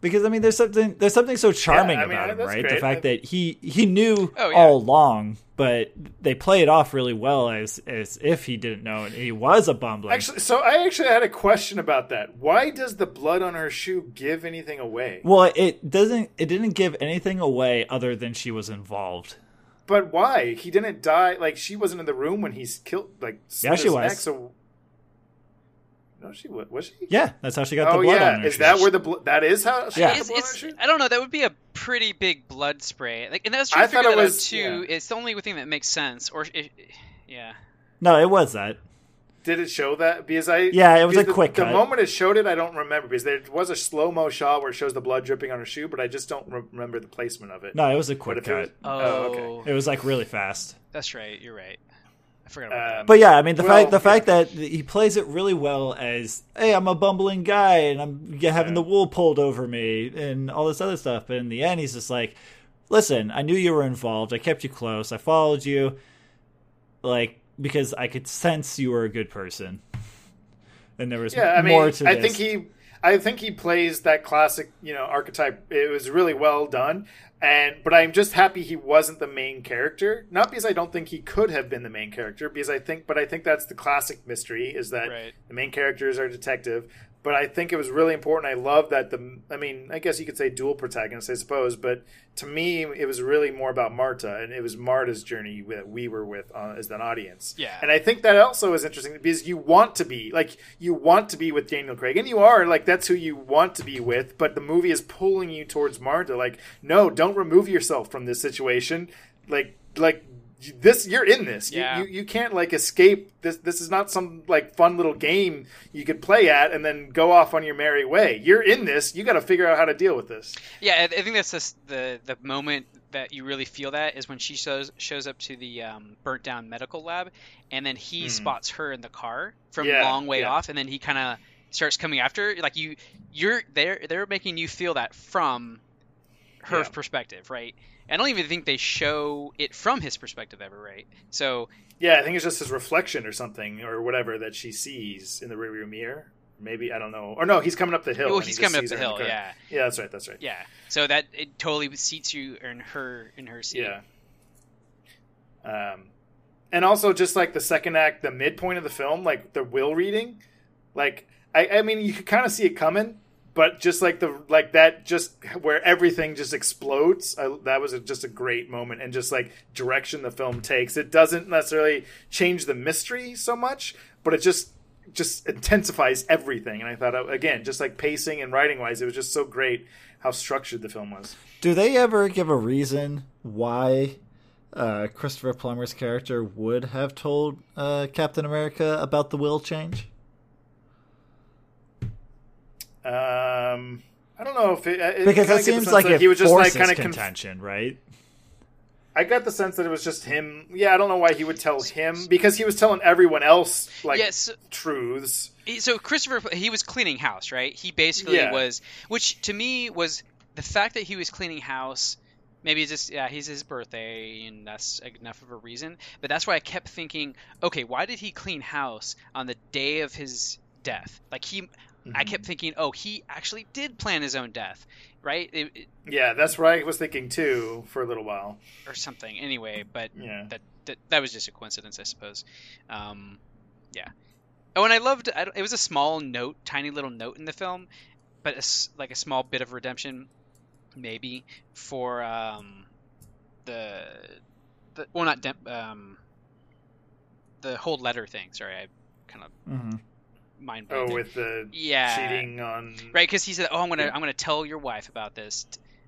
Because I mean, there's something there's something so charming I mean, about him, that's right? The fact that he he knew Oh, yeah. all along, but they play it off really well as as if he didn't know and he was a bumbling. Actually, so I actually had a question about that. Why does the blood on her shoe give anything away? well, it doesn't. It didn't give anything away other than she was involved. But why? He didn't die. Like she wasn't in the room when he's killed. Like Yeah, she was. Neck, so no, she was. Was she? Yeah, that's how she got Oh the blood on yeah. her. Is shoes. that where the blood? That is how she Yeah. got the It's, blood on her shoe? I don't know. That would be a pretty big blood spray. Like, and that's true. I I thought figure it that was- out too. yeah. It's the only thing that makes sense. Or, it, yeah. No, it was that. Did it show that? Because I Yeah, it was a the, quick The cut. moment it showed it, I don't remember because there was a slow mo shot where it shows the blood dripping on her shoe, but I just don't re- remember the placement of it. No, it was a quick if it was- cut. Oh, Oh, okay. It was like really fast. that's right. You're right. I forgot about Um, But yeah, I mean the Well, fact the yeah. fact that he plays it really well as hey, I'm a bumbling guy and I'm g- having Yeah. the wool pulled over me and all this other stuff. But in the end, he's just like, listen, I knew you were involved. I kept you close. I followed you, like because I could sense you were a good person. And there was yeah, I mean, more to I this. think he, I think he plays that classic, you know, archetype. It was really well done, and but I'm just happy he wasn't the main character. Not because I don't think he could have been the main character, because I think, but I think that's the classic mystery is that Right. the main characters are detective. But I think it was really important. I love that the. I mean, I guess you could say dual protagonist, I suppose. But to me, it was really more about Marta, and it was Marta's journey that we were with uh, as an audience. Yeah. And I think that also is interesting because you want to be like you want to be with Daniel Craig, and you are like that's who you want to be with. But the movie is pulling you towards Marta. Like, no, don't remove yourself from this situation. Like, like this, you're in this. You- Yeah. You, you can't like escape this. This is not some like fun little game you could play at and then go off on your merry way. You're in this. You got to figure out how to deal with this. Yeah, I, think that's just the the moment that you really feel that is when she shows shows up to the um, burnt down medical lab, and then he spots her in the car from. Yeah, a long way yeah. off, and then he kind of starts coming after. Like you, you're they're they're making you feel that from her Yeah. perspective, right? I don't even think they show it from his perspective ever, right? So Yeah, I think it's just his reflection or something or whatever that she sees in the rearview mirror. Maybe I don't know. Or no, he's coming up the hill. well, and he he's coming up the hill, car. yeah, Yeah, that's right. That's right. yeah. So that it totally seats you in her in her seat. Yeah. Um, and also just like the second act, the midpoint of the film, like the will reading, like I, I mean, you could kind of see it coming, but just like the like that, just where everything just explodes. I, that was a, just a great moment, and just like direction the film takes. It doesn't necessarily change the mystery so much, but it just just intensifies everything. And I thought uh, again, just like pacing and writing wise, it was just so great how structured the film was. Do they ever give a reason why uh, Christopher Plummer's character would have told uh, Captain America about the will change? Um, I don't know if it, it Because kinda that get the seems sense like it he was just like kind of contention, right? I got the sense that it was just him. Yeah, I don't know why he would tell him because he was telling everyone else like Yes. truths. So Christopher he was cleaning house, right? He basically Yeah. was, which to me was the fact that he was cleaning house. Maybe it's just yeah, he's his birthday, and that's enough of a reason. But that's why I kept thinking, okay, why did he clean house on the day of his death? Like he, I kept thinking, oh, he actually did plan his own death, right? It, it- Yeah, that's what I was thinking too for a little while. or something. Anyway, but Yeah. that, that that was just a coincidence, I suppose. Um, yeah. Oh, and I loved. I, it was a small note, tiny little note in the film, but a like a small bit of redemption, maybe for um, the the well, not dem- um, the whole letter thing. Sorry, I kind of Mm-hmm. Mind blowing. Oh, with the Yeah. cheating on Right, because he said, "Oh, I'm gonna, Yeah. I'm gonna tell your wife about this."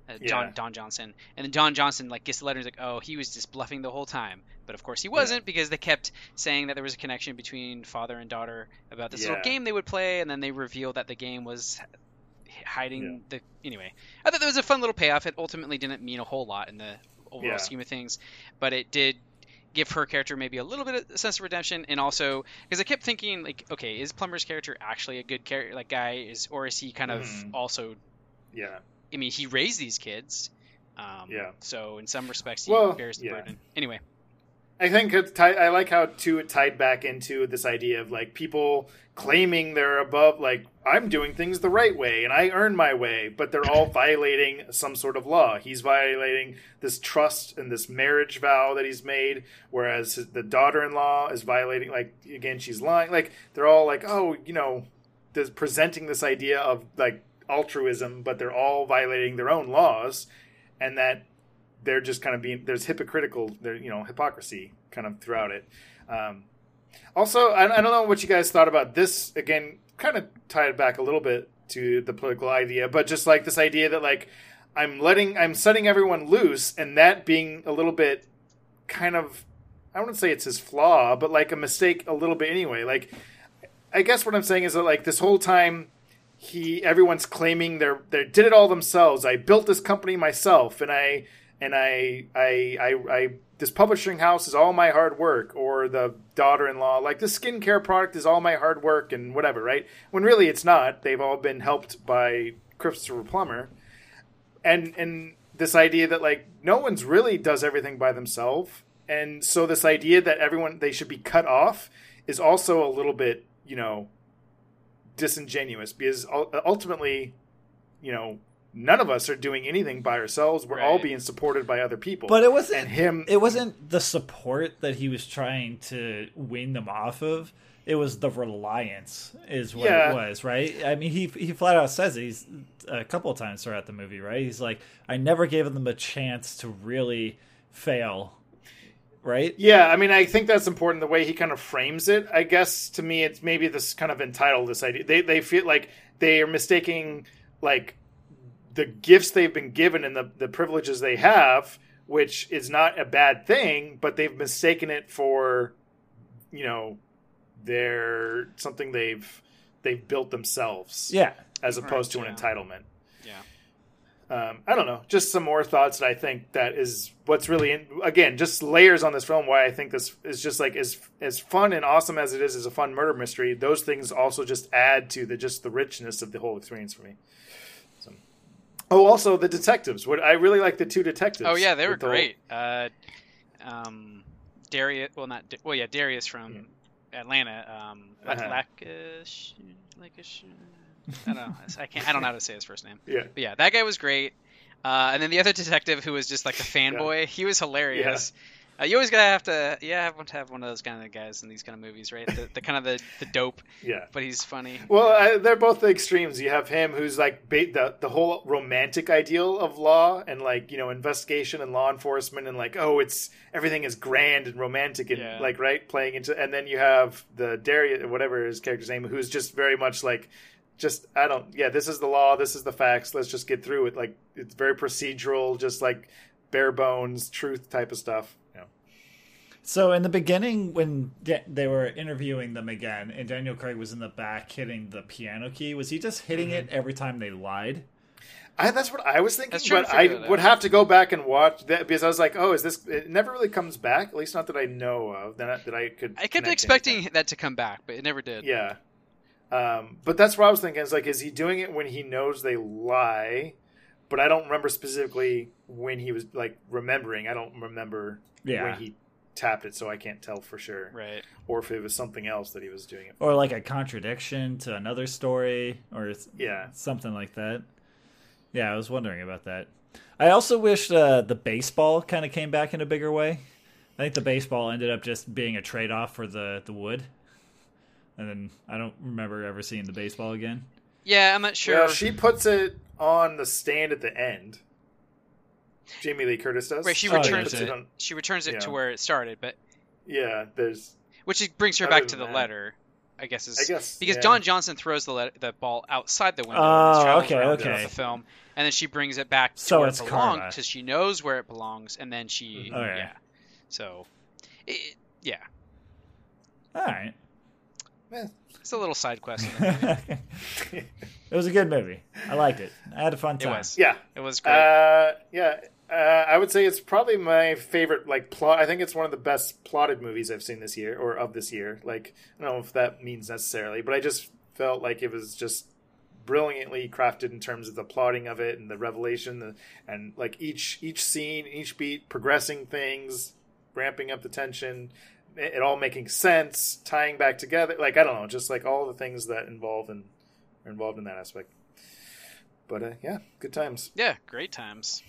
Uh, John Yeah. Don Johnson, and then Don Johnson like gets the letter. and like, "Oh, he was just bluffing the whole time." But of course, he wasn't because they kept saying that there was a connection between father and daughter about this Yeah. little game they would play, and then they revealed that the game was hiding the. Anyway, I thought there was a fun little payoff. It ultimately didn't mean a whole lot in the overall Yeah. scheme of things, but it did give her character maybe a little bit of a sense of redemption and also because i kept thinking like okay is Plummer's character actually a good character like guy is or is he kind of Mhm. also yeah. i mean he raised these kids um, Yeah. so in some respects he Well, bears the yeah. burden anyway I think I like how too it tied back into this idea of like people claiming they're above like I'm doing things the right way and I earn my way, but they're all violating some sort of law. He's violating this trust and this marriage vow that he's made, whereas the daughter-in-law is violating like again she's lying. Like they're all like oh you know, there's presenting this idea of like altruism, but they're all violating their own laws, and that they're just kind of being there's hypocritical there you know hypocrisy kind of throughout it um, also I, I don't know what you guys thought about this again kind of tied it back a little bit to the political idea but just like this idea that like i'm letting i'm setting everyone loose and that being a little bit kind of i wouldn't say it's his flaw but like a mistake a little bit anyway like i guess what i'm saying is that like this whole time he everyone's claiming they're they did it all themselves. I built this company myself, and I and I I I, I this publishing house is all my hard work, or the daughter-in-law like the skincare product is all my hard work and whatever, right? When really it's not. They've all been helped by Christopher Plummer, and and this idea that like no one's really does everything by themselves, and so this idea that everyone they should be cut off is also a little bit you know disingenuous because ultimately, you know, none of us are doing anything by ourselves. We're all being supported by other people. But it wasn't and him. It wasn't the support that he was trying to win them off of. It was the reliance, is what Yeah. it was, right? I mean, he he flat out says he's a couple of times throughout the movie, right? He's like, I never gave them a chance to really fail, right? Yeah, I mean, I think that's important. The way he kind of frames it, I guess to me, it's maybe this kind of entitled. This idea they they feel like they are mistaking like the gifts they've been given and the the privileges they have, which is not a bad thing, but they've mistaken it for, you know, their something they've they've built themselves. Yeah, as opposed to yeah. an entitlement. yeah Um, I don't know. Just some more thoughts that I think that is what's really in, again just layers on this film. Why I think this is just like as as fun and awesome as it is as a fun murder mystery. Those things also just add to the just the richness of the whole experience for me. Oh, also the detectives. What I really like the two detectives. oh yeah they were with the whole- great uh, um, Darius well not well yeah Darius from Atlanta um, Uh-huh. Lackish I don't know I can't I don't know how to say his first name Yeah. But yeah, that guy was great. Uh, and then the other detective who was just like a fanboy, he was hilarious. Uh, you always gotta have to, yeah, have to have one of those kind of guys in these kind of movies, right? The, the kind of the, the dope, Yeah. but he's funny. Well, I, they're both the extremes. You have him who's like ba- the the whole romantic ideal of law and like you know investigation and law enforcement and like oh it's everything is grand and romantic and Yeah. like right playing into and then you have the Darius whatever his character's name who's just very much like just I don't yeah this is the law this is the facts let's just get through it like it's very procedural just like bare bones truth type of stuff. Yeah. So in the beginning, when they were interviewing them again, and Daniel Craig was in the back hitting the piano key, was he just hitting Mm-hmm. it every time they lied? I, that's what I was thinking, but I would out. have to go back and watch that because I was like, "Oh, is this?" It never really comes back, at least not that I know of. That I, that I could. I kept expecting anything. that to come back, but it never did. Yeah, um, but that's what I was thinking. Is like, is he doing it when he knows they lie? But I don't remember specifically when he was like remembering. I don't remember Yeah. when he tapped it, so I can't tell for sure. Right. Or if it was something else that he was doing it. Or like a contradiction to another story, or Yeah. something like that. Yeah, I was wondering about that. I also wish uh, the baseball kind of came back in a bigger way. I think the baseball ended up just being a trade off for the, the wood. And then I don't remember ever seeing the baseball again. Yeah, I'm not sure. Well, she puts it on the stand at the end. Jamie Lee Curtis does. right, she Oh, yeah, returns that's it. it on- She returns it yeah. to where it started, but Yeah, there's. which brings her back to the that- letter. I guess is I guess, because yeah. Don Johnson throws the let- the ball outside the window. Oh, and okay, okay. The film, and then she brings it back to So where it's it belongs because she knows where it belongs, and then she Mhm. Okay. yeah. So, it, yeah, All right. Eh, it's a little side quest. it was a good movie. I liked it. I had a fun It time. was. yeah, It was great. uh, yeah. Uh, I would say it's probably my favorite. Like plot, I think it's one of the best plotted movies I've seen this year or of this year. Like I don't know if that means necessarily, but I just felt like it was just brilliantly crafted in terms of the plotting of it and the revelation the, and like each each scene, each beat, progressing things, ramping up the tension, it, all making sense, tying back together. Like I don't know, just like all the things that involve in are involved in that aspect. But uh, yeah, good times. yeah, great times.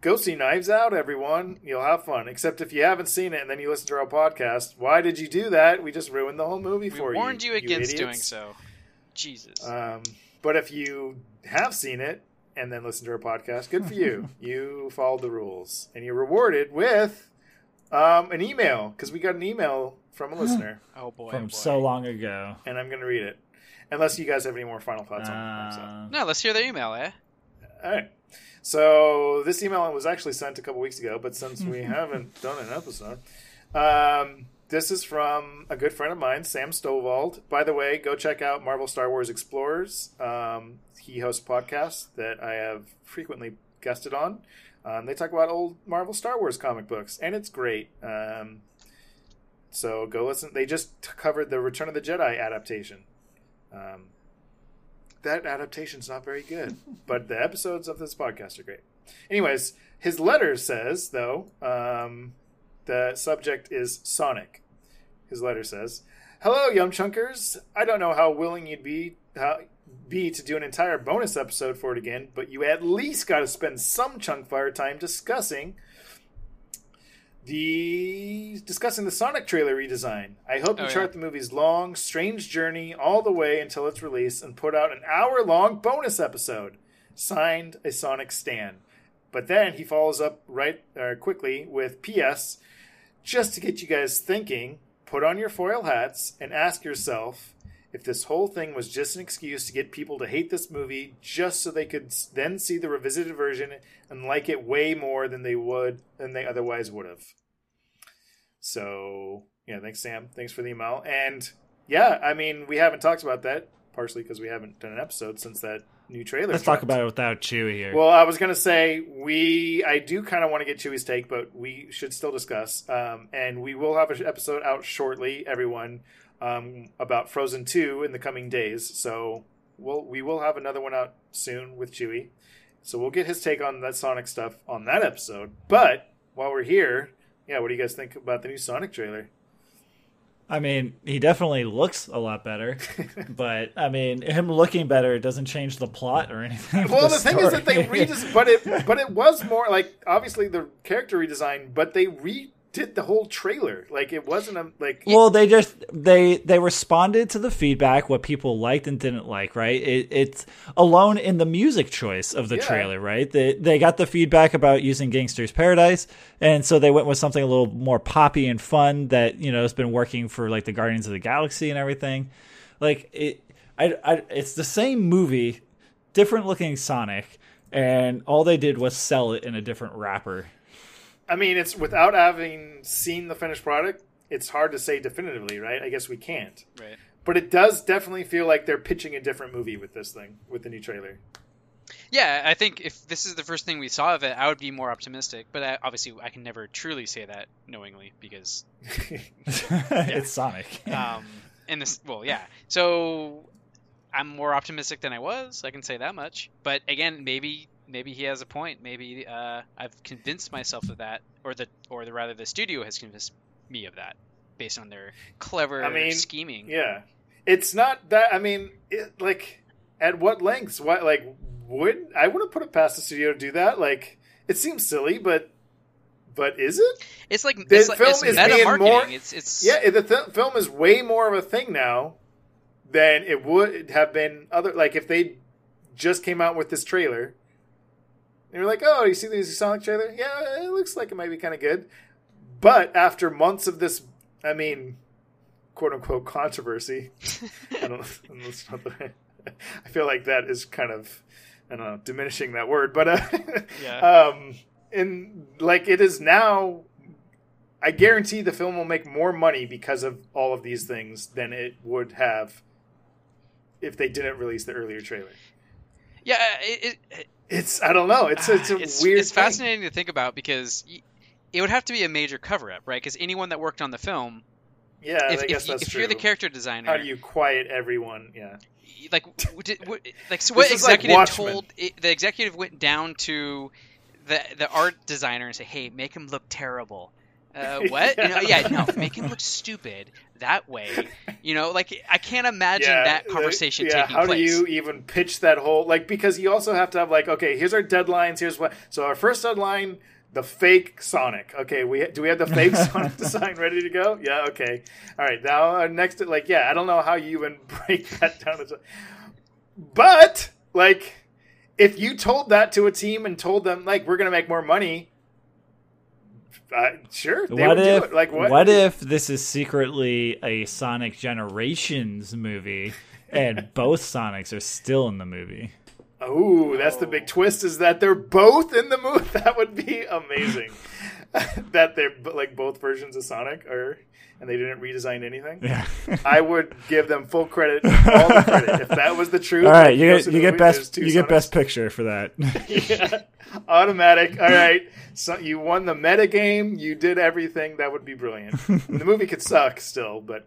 Go see Knives Out, everyone. You'll have fun. Except if you haven't seen it and then you listen to our podcast, why did you do that? We just ruined the whole movie We for you. We warned you, against doing so. Jesus. Um, but if you have seen it and then listen to our podcast, good for you. you followed the rules and you're rewarded with um, an email because we got an email from a listener oh boy. oh From boy. so long ago. and I'm going to read it. Unless you guys have any more final thoughts on it. So. Uh, No, let's hear the email, eh? All right. So this email was actually sent a couple weeks ago, but since we haven't done an episode, um, this is from a good friend of mine, Sam Stovald. By the way, go check out Marvel Star Wars Explorers. Um, he hosts a podcast that I have frequently guested on. Um, they talk about old Marvel Star Wars comic books, and it's great. Um, so go listen. They just covered the Return of the Jedi adaptation. That adaptation's not very good, but the episodes of this podcast are great. Anyways, his letter says, though, um, the subject is Sonic. His letter says, "Hello, Yum Chunkers. I don't know how willing you'd be how, be to do an entire bonus episode for it again, but you at least got to spend some chunk fire time discussing." The discussing the Sonic trailer redesign. I hope you Oh, yeah. chart the movie's long, strange journey all the way until its release and put out an hour long bonus episode. Signed a Sonic Stan. But then he follows up right uh, quickly with P.S. Just to get you guys thinking, put on your foil hats and ask yourself if this whole thing was just an excuse to get people to hate this movie just so they could then see the revisited version and like it way more than they would than they otherwise would have. So, yeah, thanks Sam. Thanks for the email. And yeah, I mean, we haven't talked about that partially because we haven't done an episode since that new trailer. let's talk about it without Chewy here. Well, I was gonna say we. I do kind of want to get Chewy's take, but we should still discuss. Um, and we will have an episode out shortly, everyone, um, about Frozen Two in the coming days. So we'll we will have another one out soon with Chewy. So we'll get his take on that Sonic stuff on that episode. But while we're here, yeah, what do you guys think about the new Sonic trailer? I mean, he definitely looks a lot better, but I mean, him looking better doesn't change the plot or anything. Well, the, thing is that they redesigned, but it but it was more like obviously the character redesign, but they redid the whole trailer. Like it wasn't a like. Well, they just they they responded to the feedback, what people liked and didn't like. Right? It, it's alone in the music choice of the Yeah. trailer. Right? They they got the feedback about using Gangsta's Paradise, and so they went with something a little more poppy and fun that you know has been working for like the Guardians of the Galaxy and everything. Like it, I, I it's the same movie, different looking Sonic, and all they did was sell it in a different wrapper. I mean, it's without having seen the finished product. It's hard to say definitively, right? I guess we can't. Right. But it does definitely feel like they're pitching a different movie with this thing, with the new trailer. Yeah, I think if this is the first thing we saw of it, I would be more optimistic. But I, obviously, I can never truly say that knowingly because it's Sonic. um, in this, well, yeah. So I'm more optimistic than I was. I can say that much. But again, maybe maybe he has a point. Maybe uh, I've convinced myself of that, or the or the rather the studio has convinced me of that, based on their clever I mean, scheming. Yeah, it's not that. I mean, it, like, at what lengths? What like would I wouldn't put it past the studio to do that? Like, it seems silly, but but is it? It's like The it's, like, film it's is being more- It's it's Yeah, the th- film is way more of a thing now than it would have been other. Like if they just came out with this trailer, were like, "Oh, you see the Sonic trailer? Yeah, it looks like it might be kind of good." But after months of this, I mean, quote unquote controversy, I don't. That's not the, I feel like that is kind of, I don't know, diminishing that word, but uh, Yeah. um, and like it is now I guarantee the film will make more money because of all of these things than it would have if they didn't release the earlier trailer. yeah. It, it, It's I don't know. It's it's a it's, weird. It's thing. fascinating to think about because it would have to be a major cover up, right? Because anyone that worked on the film, Yeah, if, I guess if, if true. you're the character designer, How do you quiet everyone? Yeah. like, did, w- like so what is like executive told the executive went down to the the art designer and said, "Hey, make him look terrible." Uh, what? You know, yeah, no, make him look stupid that way. You know, like I can't imagine yeah, that the- conversation yeah, taking how place. do you even pitch that whole like because you also have to have like okay, here's our deadlines. Here's what. So our first deadline, the fake Sonic. Okay, we do we have the fake Sonic design ready to go? Yeah. Okay. All right. Now our next like yeah, I don't know how you even break that down. As but like, if you told that to a team and told them like we're gonna make more money. Uh, sure, what if. Like what? what if this is secretly a Sonic Generations movie and both Sonics are still in the movie? Oh, that's the big twist is that they're both in the movie. That would be amazing. that they're like both versions of Sonic are and they didn't redesign anything. Yeah. I would give them full credit, all the credit. If that was the truth, All right, you get you get movie, best you get best picture for that. Yeah. Automatic. All right. So you won the meta game. You did everything. That would be brilliant. the movie could suck still, but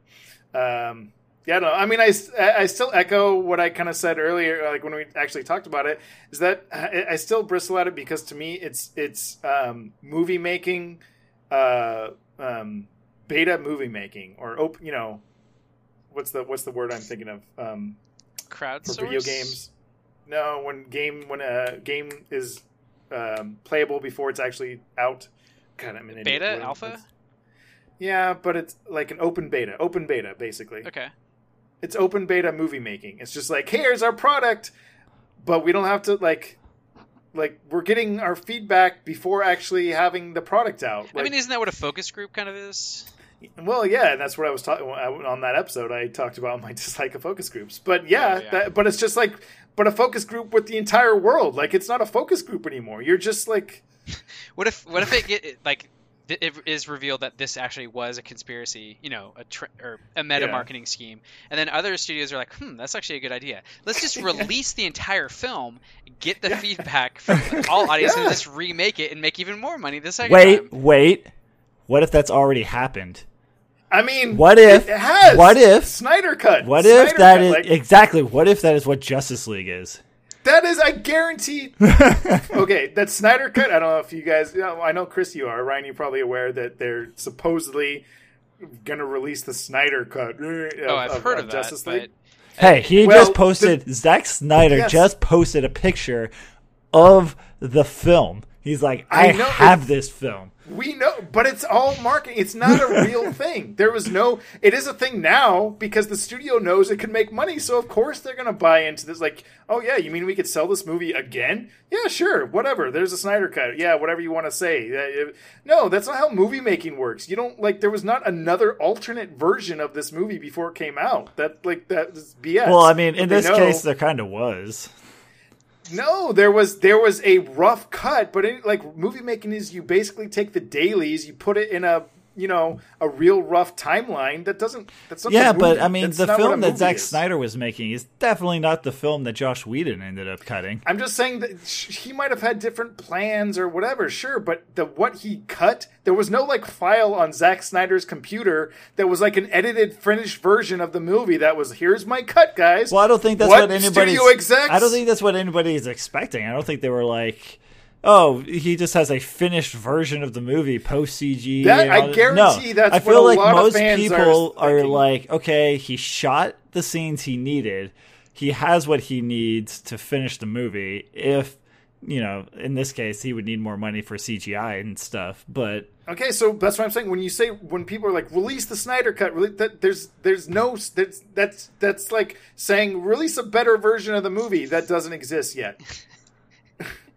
um, yeah, I. I mean, I, I still echo what I kind of said earlier, like when we actually talked about it, is that I, I still bristle at it because to me, it's it's um, movie making, uh, um, beta movie making, or open. You know, what's the what's the word I'm thinking of? Um, for video games. No, when game when a game is um, playable before it's actually out. God, I'm an. Beta, alpha? what's- Yeah, but it's like an open beta. Open beta, basically. Okay. It's open beta movie making. It's just like, here's our product, but we don't have to like, like we're getting our feedback before actually having the product out. I mean, isn't that what a focus group kind of is? well, yeah, and that's what I was talking on that episode. I talked about my dislike of focus groups, but yeah, Oh, yeah. That, but it's just like, but a focus group with the entire world. Like it's not a focus group anymore. You're just like, What if what if it get like th- it is revealed that this actually was a conspiracy, you know, a tr- or a meta Yeah. marketing scheme, and then other studios are like, hmm, that's actually a good idea. Let's just release the entire film, get the feedback from all audiences, Yeah. and just remake it and make even more money the second wait, time. wait. What if that's already happened? I mean, What if- it has? what if- Snyder cut? What Snyder if that cut, is like, exactly? What if that is what Justice League is? That is? I guarantee. okay, that Snyder cut. I don't know if you guys. You know, I know Chris, you are Ryan. You're probably aware that they're supposedly gonna release the Snyder cut. Of, Oh, I've heard of, that. Justice but League. Hey, he Well, just posted. Zack Snyder Yes. just posted a picture of the film. He's like, I, I know, have this film. We know, but it's all marketing. It's not a real thing. There was no. It is a thing now because the studio knows it can make money. So of course they're going to buy into this. Like, oh yeah, you mean we could sell this movie again? Yeah, sure, whatever. There's a Snyder cut. Yeah, whatever you want to say. Uh, uh, No, that's not how movie making works. You don't like. There was not another alternate version of this movie before it came out. That like that is BS. Well, I mean, in this know- case, there kind of was. No, there was there was a rough cut, but like movie making is you basically take the dailies, you put it in a you know a real rough timeline. That doesn't that's not Yeah, the but. I mean, the not what a film that movie Zack is. Snyder was making is definitely not the film that Joss Whedon ended up cutting. I'm just saying that he might have had different plans or whatever, sure, but the what he cut, there was no like file on Zack Snyder's computer that was like an edited finished version of the movie that was here's my cut, guys. Well, I don't think that's What what, anybody's. I don't think that's what anybody's expecting. I don't think they were like, "Oh, he just has a finished version of the movie post CG." That- I guarantee no, that's I what feel a like lot most fans are people are, like, "Okay, he shot the scenes he needed. He has what he needs to finish the movie. If you know, in this case, he would need more money for CGI and stuff, but." Okay, so that's what I'm saying. When you say when people are like release the Snyder cut, rele- that there's there's no that's that's that's like saying release a better version of the movie that doesn't exist yet.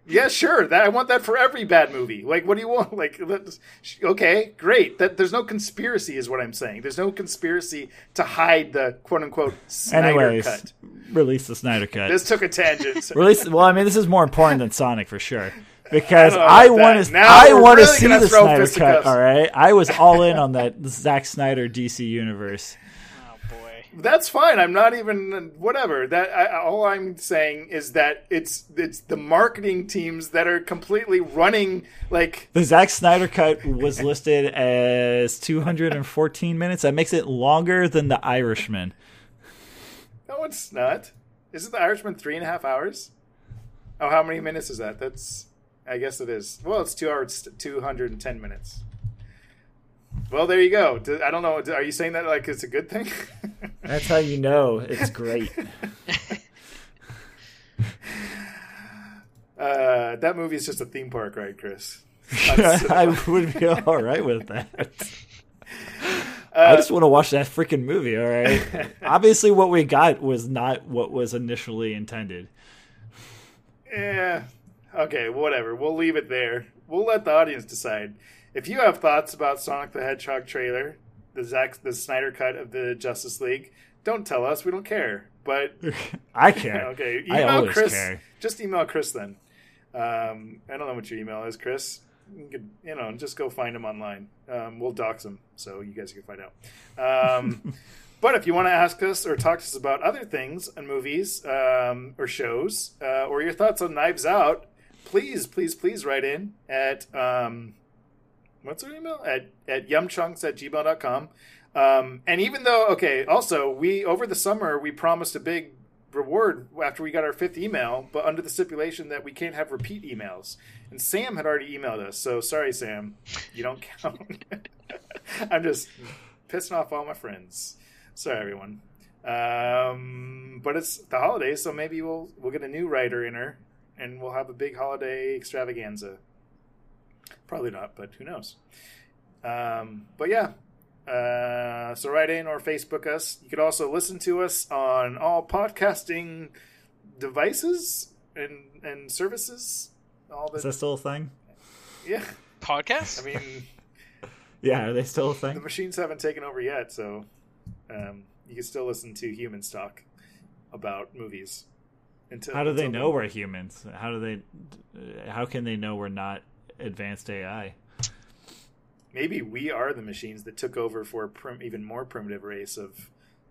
yeah, sure. That I want that for every bad movie. Like, what do you want? Like, let's- okay, great. That there's no conspiracy, is what I'm saying. There's no conspiracy to hide the quote unquote Snyder Anyways, cut. release the Snyder cut. This took a tangent. Release. Well, I mean, this is more important than Sonic for sure. Because I don't know I, about want to, I want to really see the Snyder cut. All right, I was all in on that Zack Snyder DC universe. That's fine. I'm not even whatever. That I, all I'm saying is that it's it's the marketing teams that are completely running like The Zack Snyder cut was listed as 214 minutes. That makes it longer than The Irishman. no, it's not. Isn't the Irishman three and a half hours? Oh, how many minutes is that? That's I guess it is. Well, it's two hours, two hundred and ten minutes. Well, there you go. I don't know. Are you saying that like it's a good thing? That's how you know it's great. uh, that movie is just a theme park ride, Chris. I would be all right with that. Uh, I just want to watch that freaking movie. All right. Obviously, what we got was not what was initially intended. Yeah. Okay, whatever. We'll leave it there. We'll let the audience decide. If you have thoughts about Sonic the Hedgehog trailer, the Zack, the Snyder cut of the Justice League, don't tell us. We don't care. But I care. okay, email Chris. care. Just email Chris then. Um, I don't know what your email is, Chris. You, could, you know, just go find him online. Um, we'll dox him so you guys can find out. Um, but if you want to ask us or talk to us about other things and movies um, or shows uh, or your thoughts on Knives Out, please, please, please write in at um, what's our email at at yumchunks at gmail.com. Um, and even though, okay, also we over the summer we promised a big reward after we got our fifth email, but under the stipulation that we can't have repeat emails. And Sam had already emailed us, so sorry, Sam, you don't count. I'm just pissing off all my friends. Sorry, everyone. Um, but it's the holidays, so maybe we'll we'll get a new writer in her, and we'll have a big holiday extravaganza. Probably not, but who knows? Um, but yeah, uh, so write in or Facebook us. You could also listen to us on all podcasting devices and and services. All Is the that still a thing? yeah. Podcast? I mean, Yeah, are they still a thing? the machines haven't taken over yet, so um, you can still listen to humans talk about movies. Until How do they know then. we're humans? How do they? How can they know we're not advanced AI? Maybe we are the machines that took over for a prim- even more primitive race of true.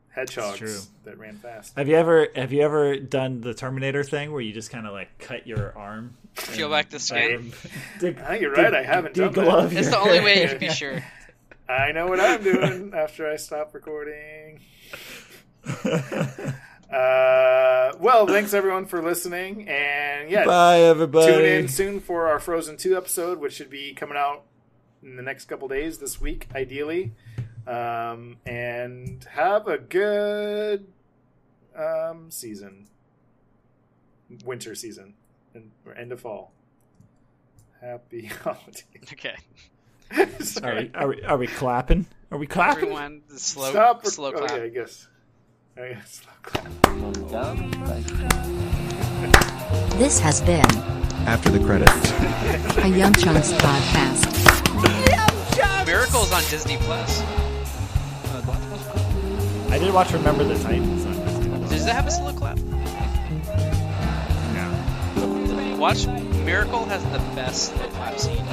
hedgehogs that ran fast. Have you ever have you ever done the Terminator thing where you just kind of like cut your arm? Peel and- back the skin. Ah, dig- I think you're right. I haven't done deglove that. It's your the only way you hand. can be sure. I know what I'm doing after I stop recording. Uh, well, thanks everyone for listening, and yeah, Bye, everybody. tune in soon for our Frozen Two episode, which should be coming out in the next couple days this week, ideally. Um, and have a good um, season, winter season, and or end of fall. Happy holidays. Okay. Are Sorry. we, are we are we clapping? Are we clapping? Everyone, slow, Stop. slow clap. Okay, I guess. I guess slow clap. This has been After the credits. a Yum Chunks podcast. Miracles on Disney Plus. I did watch Remember the Titans on Disney. Does that have a slow clap? No. Watch Miracle has the best slow clap scene.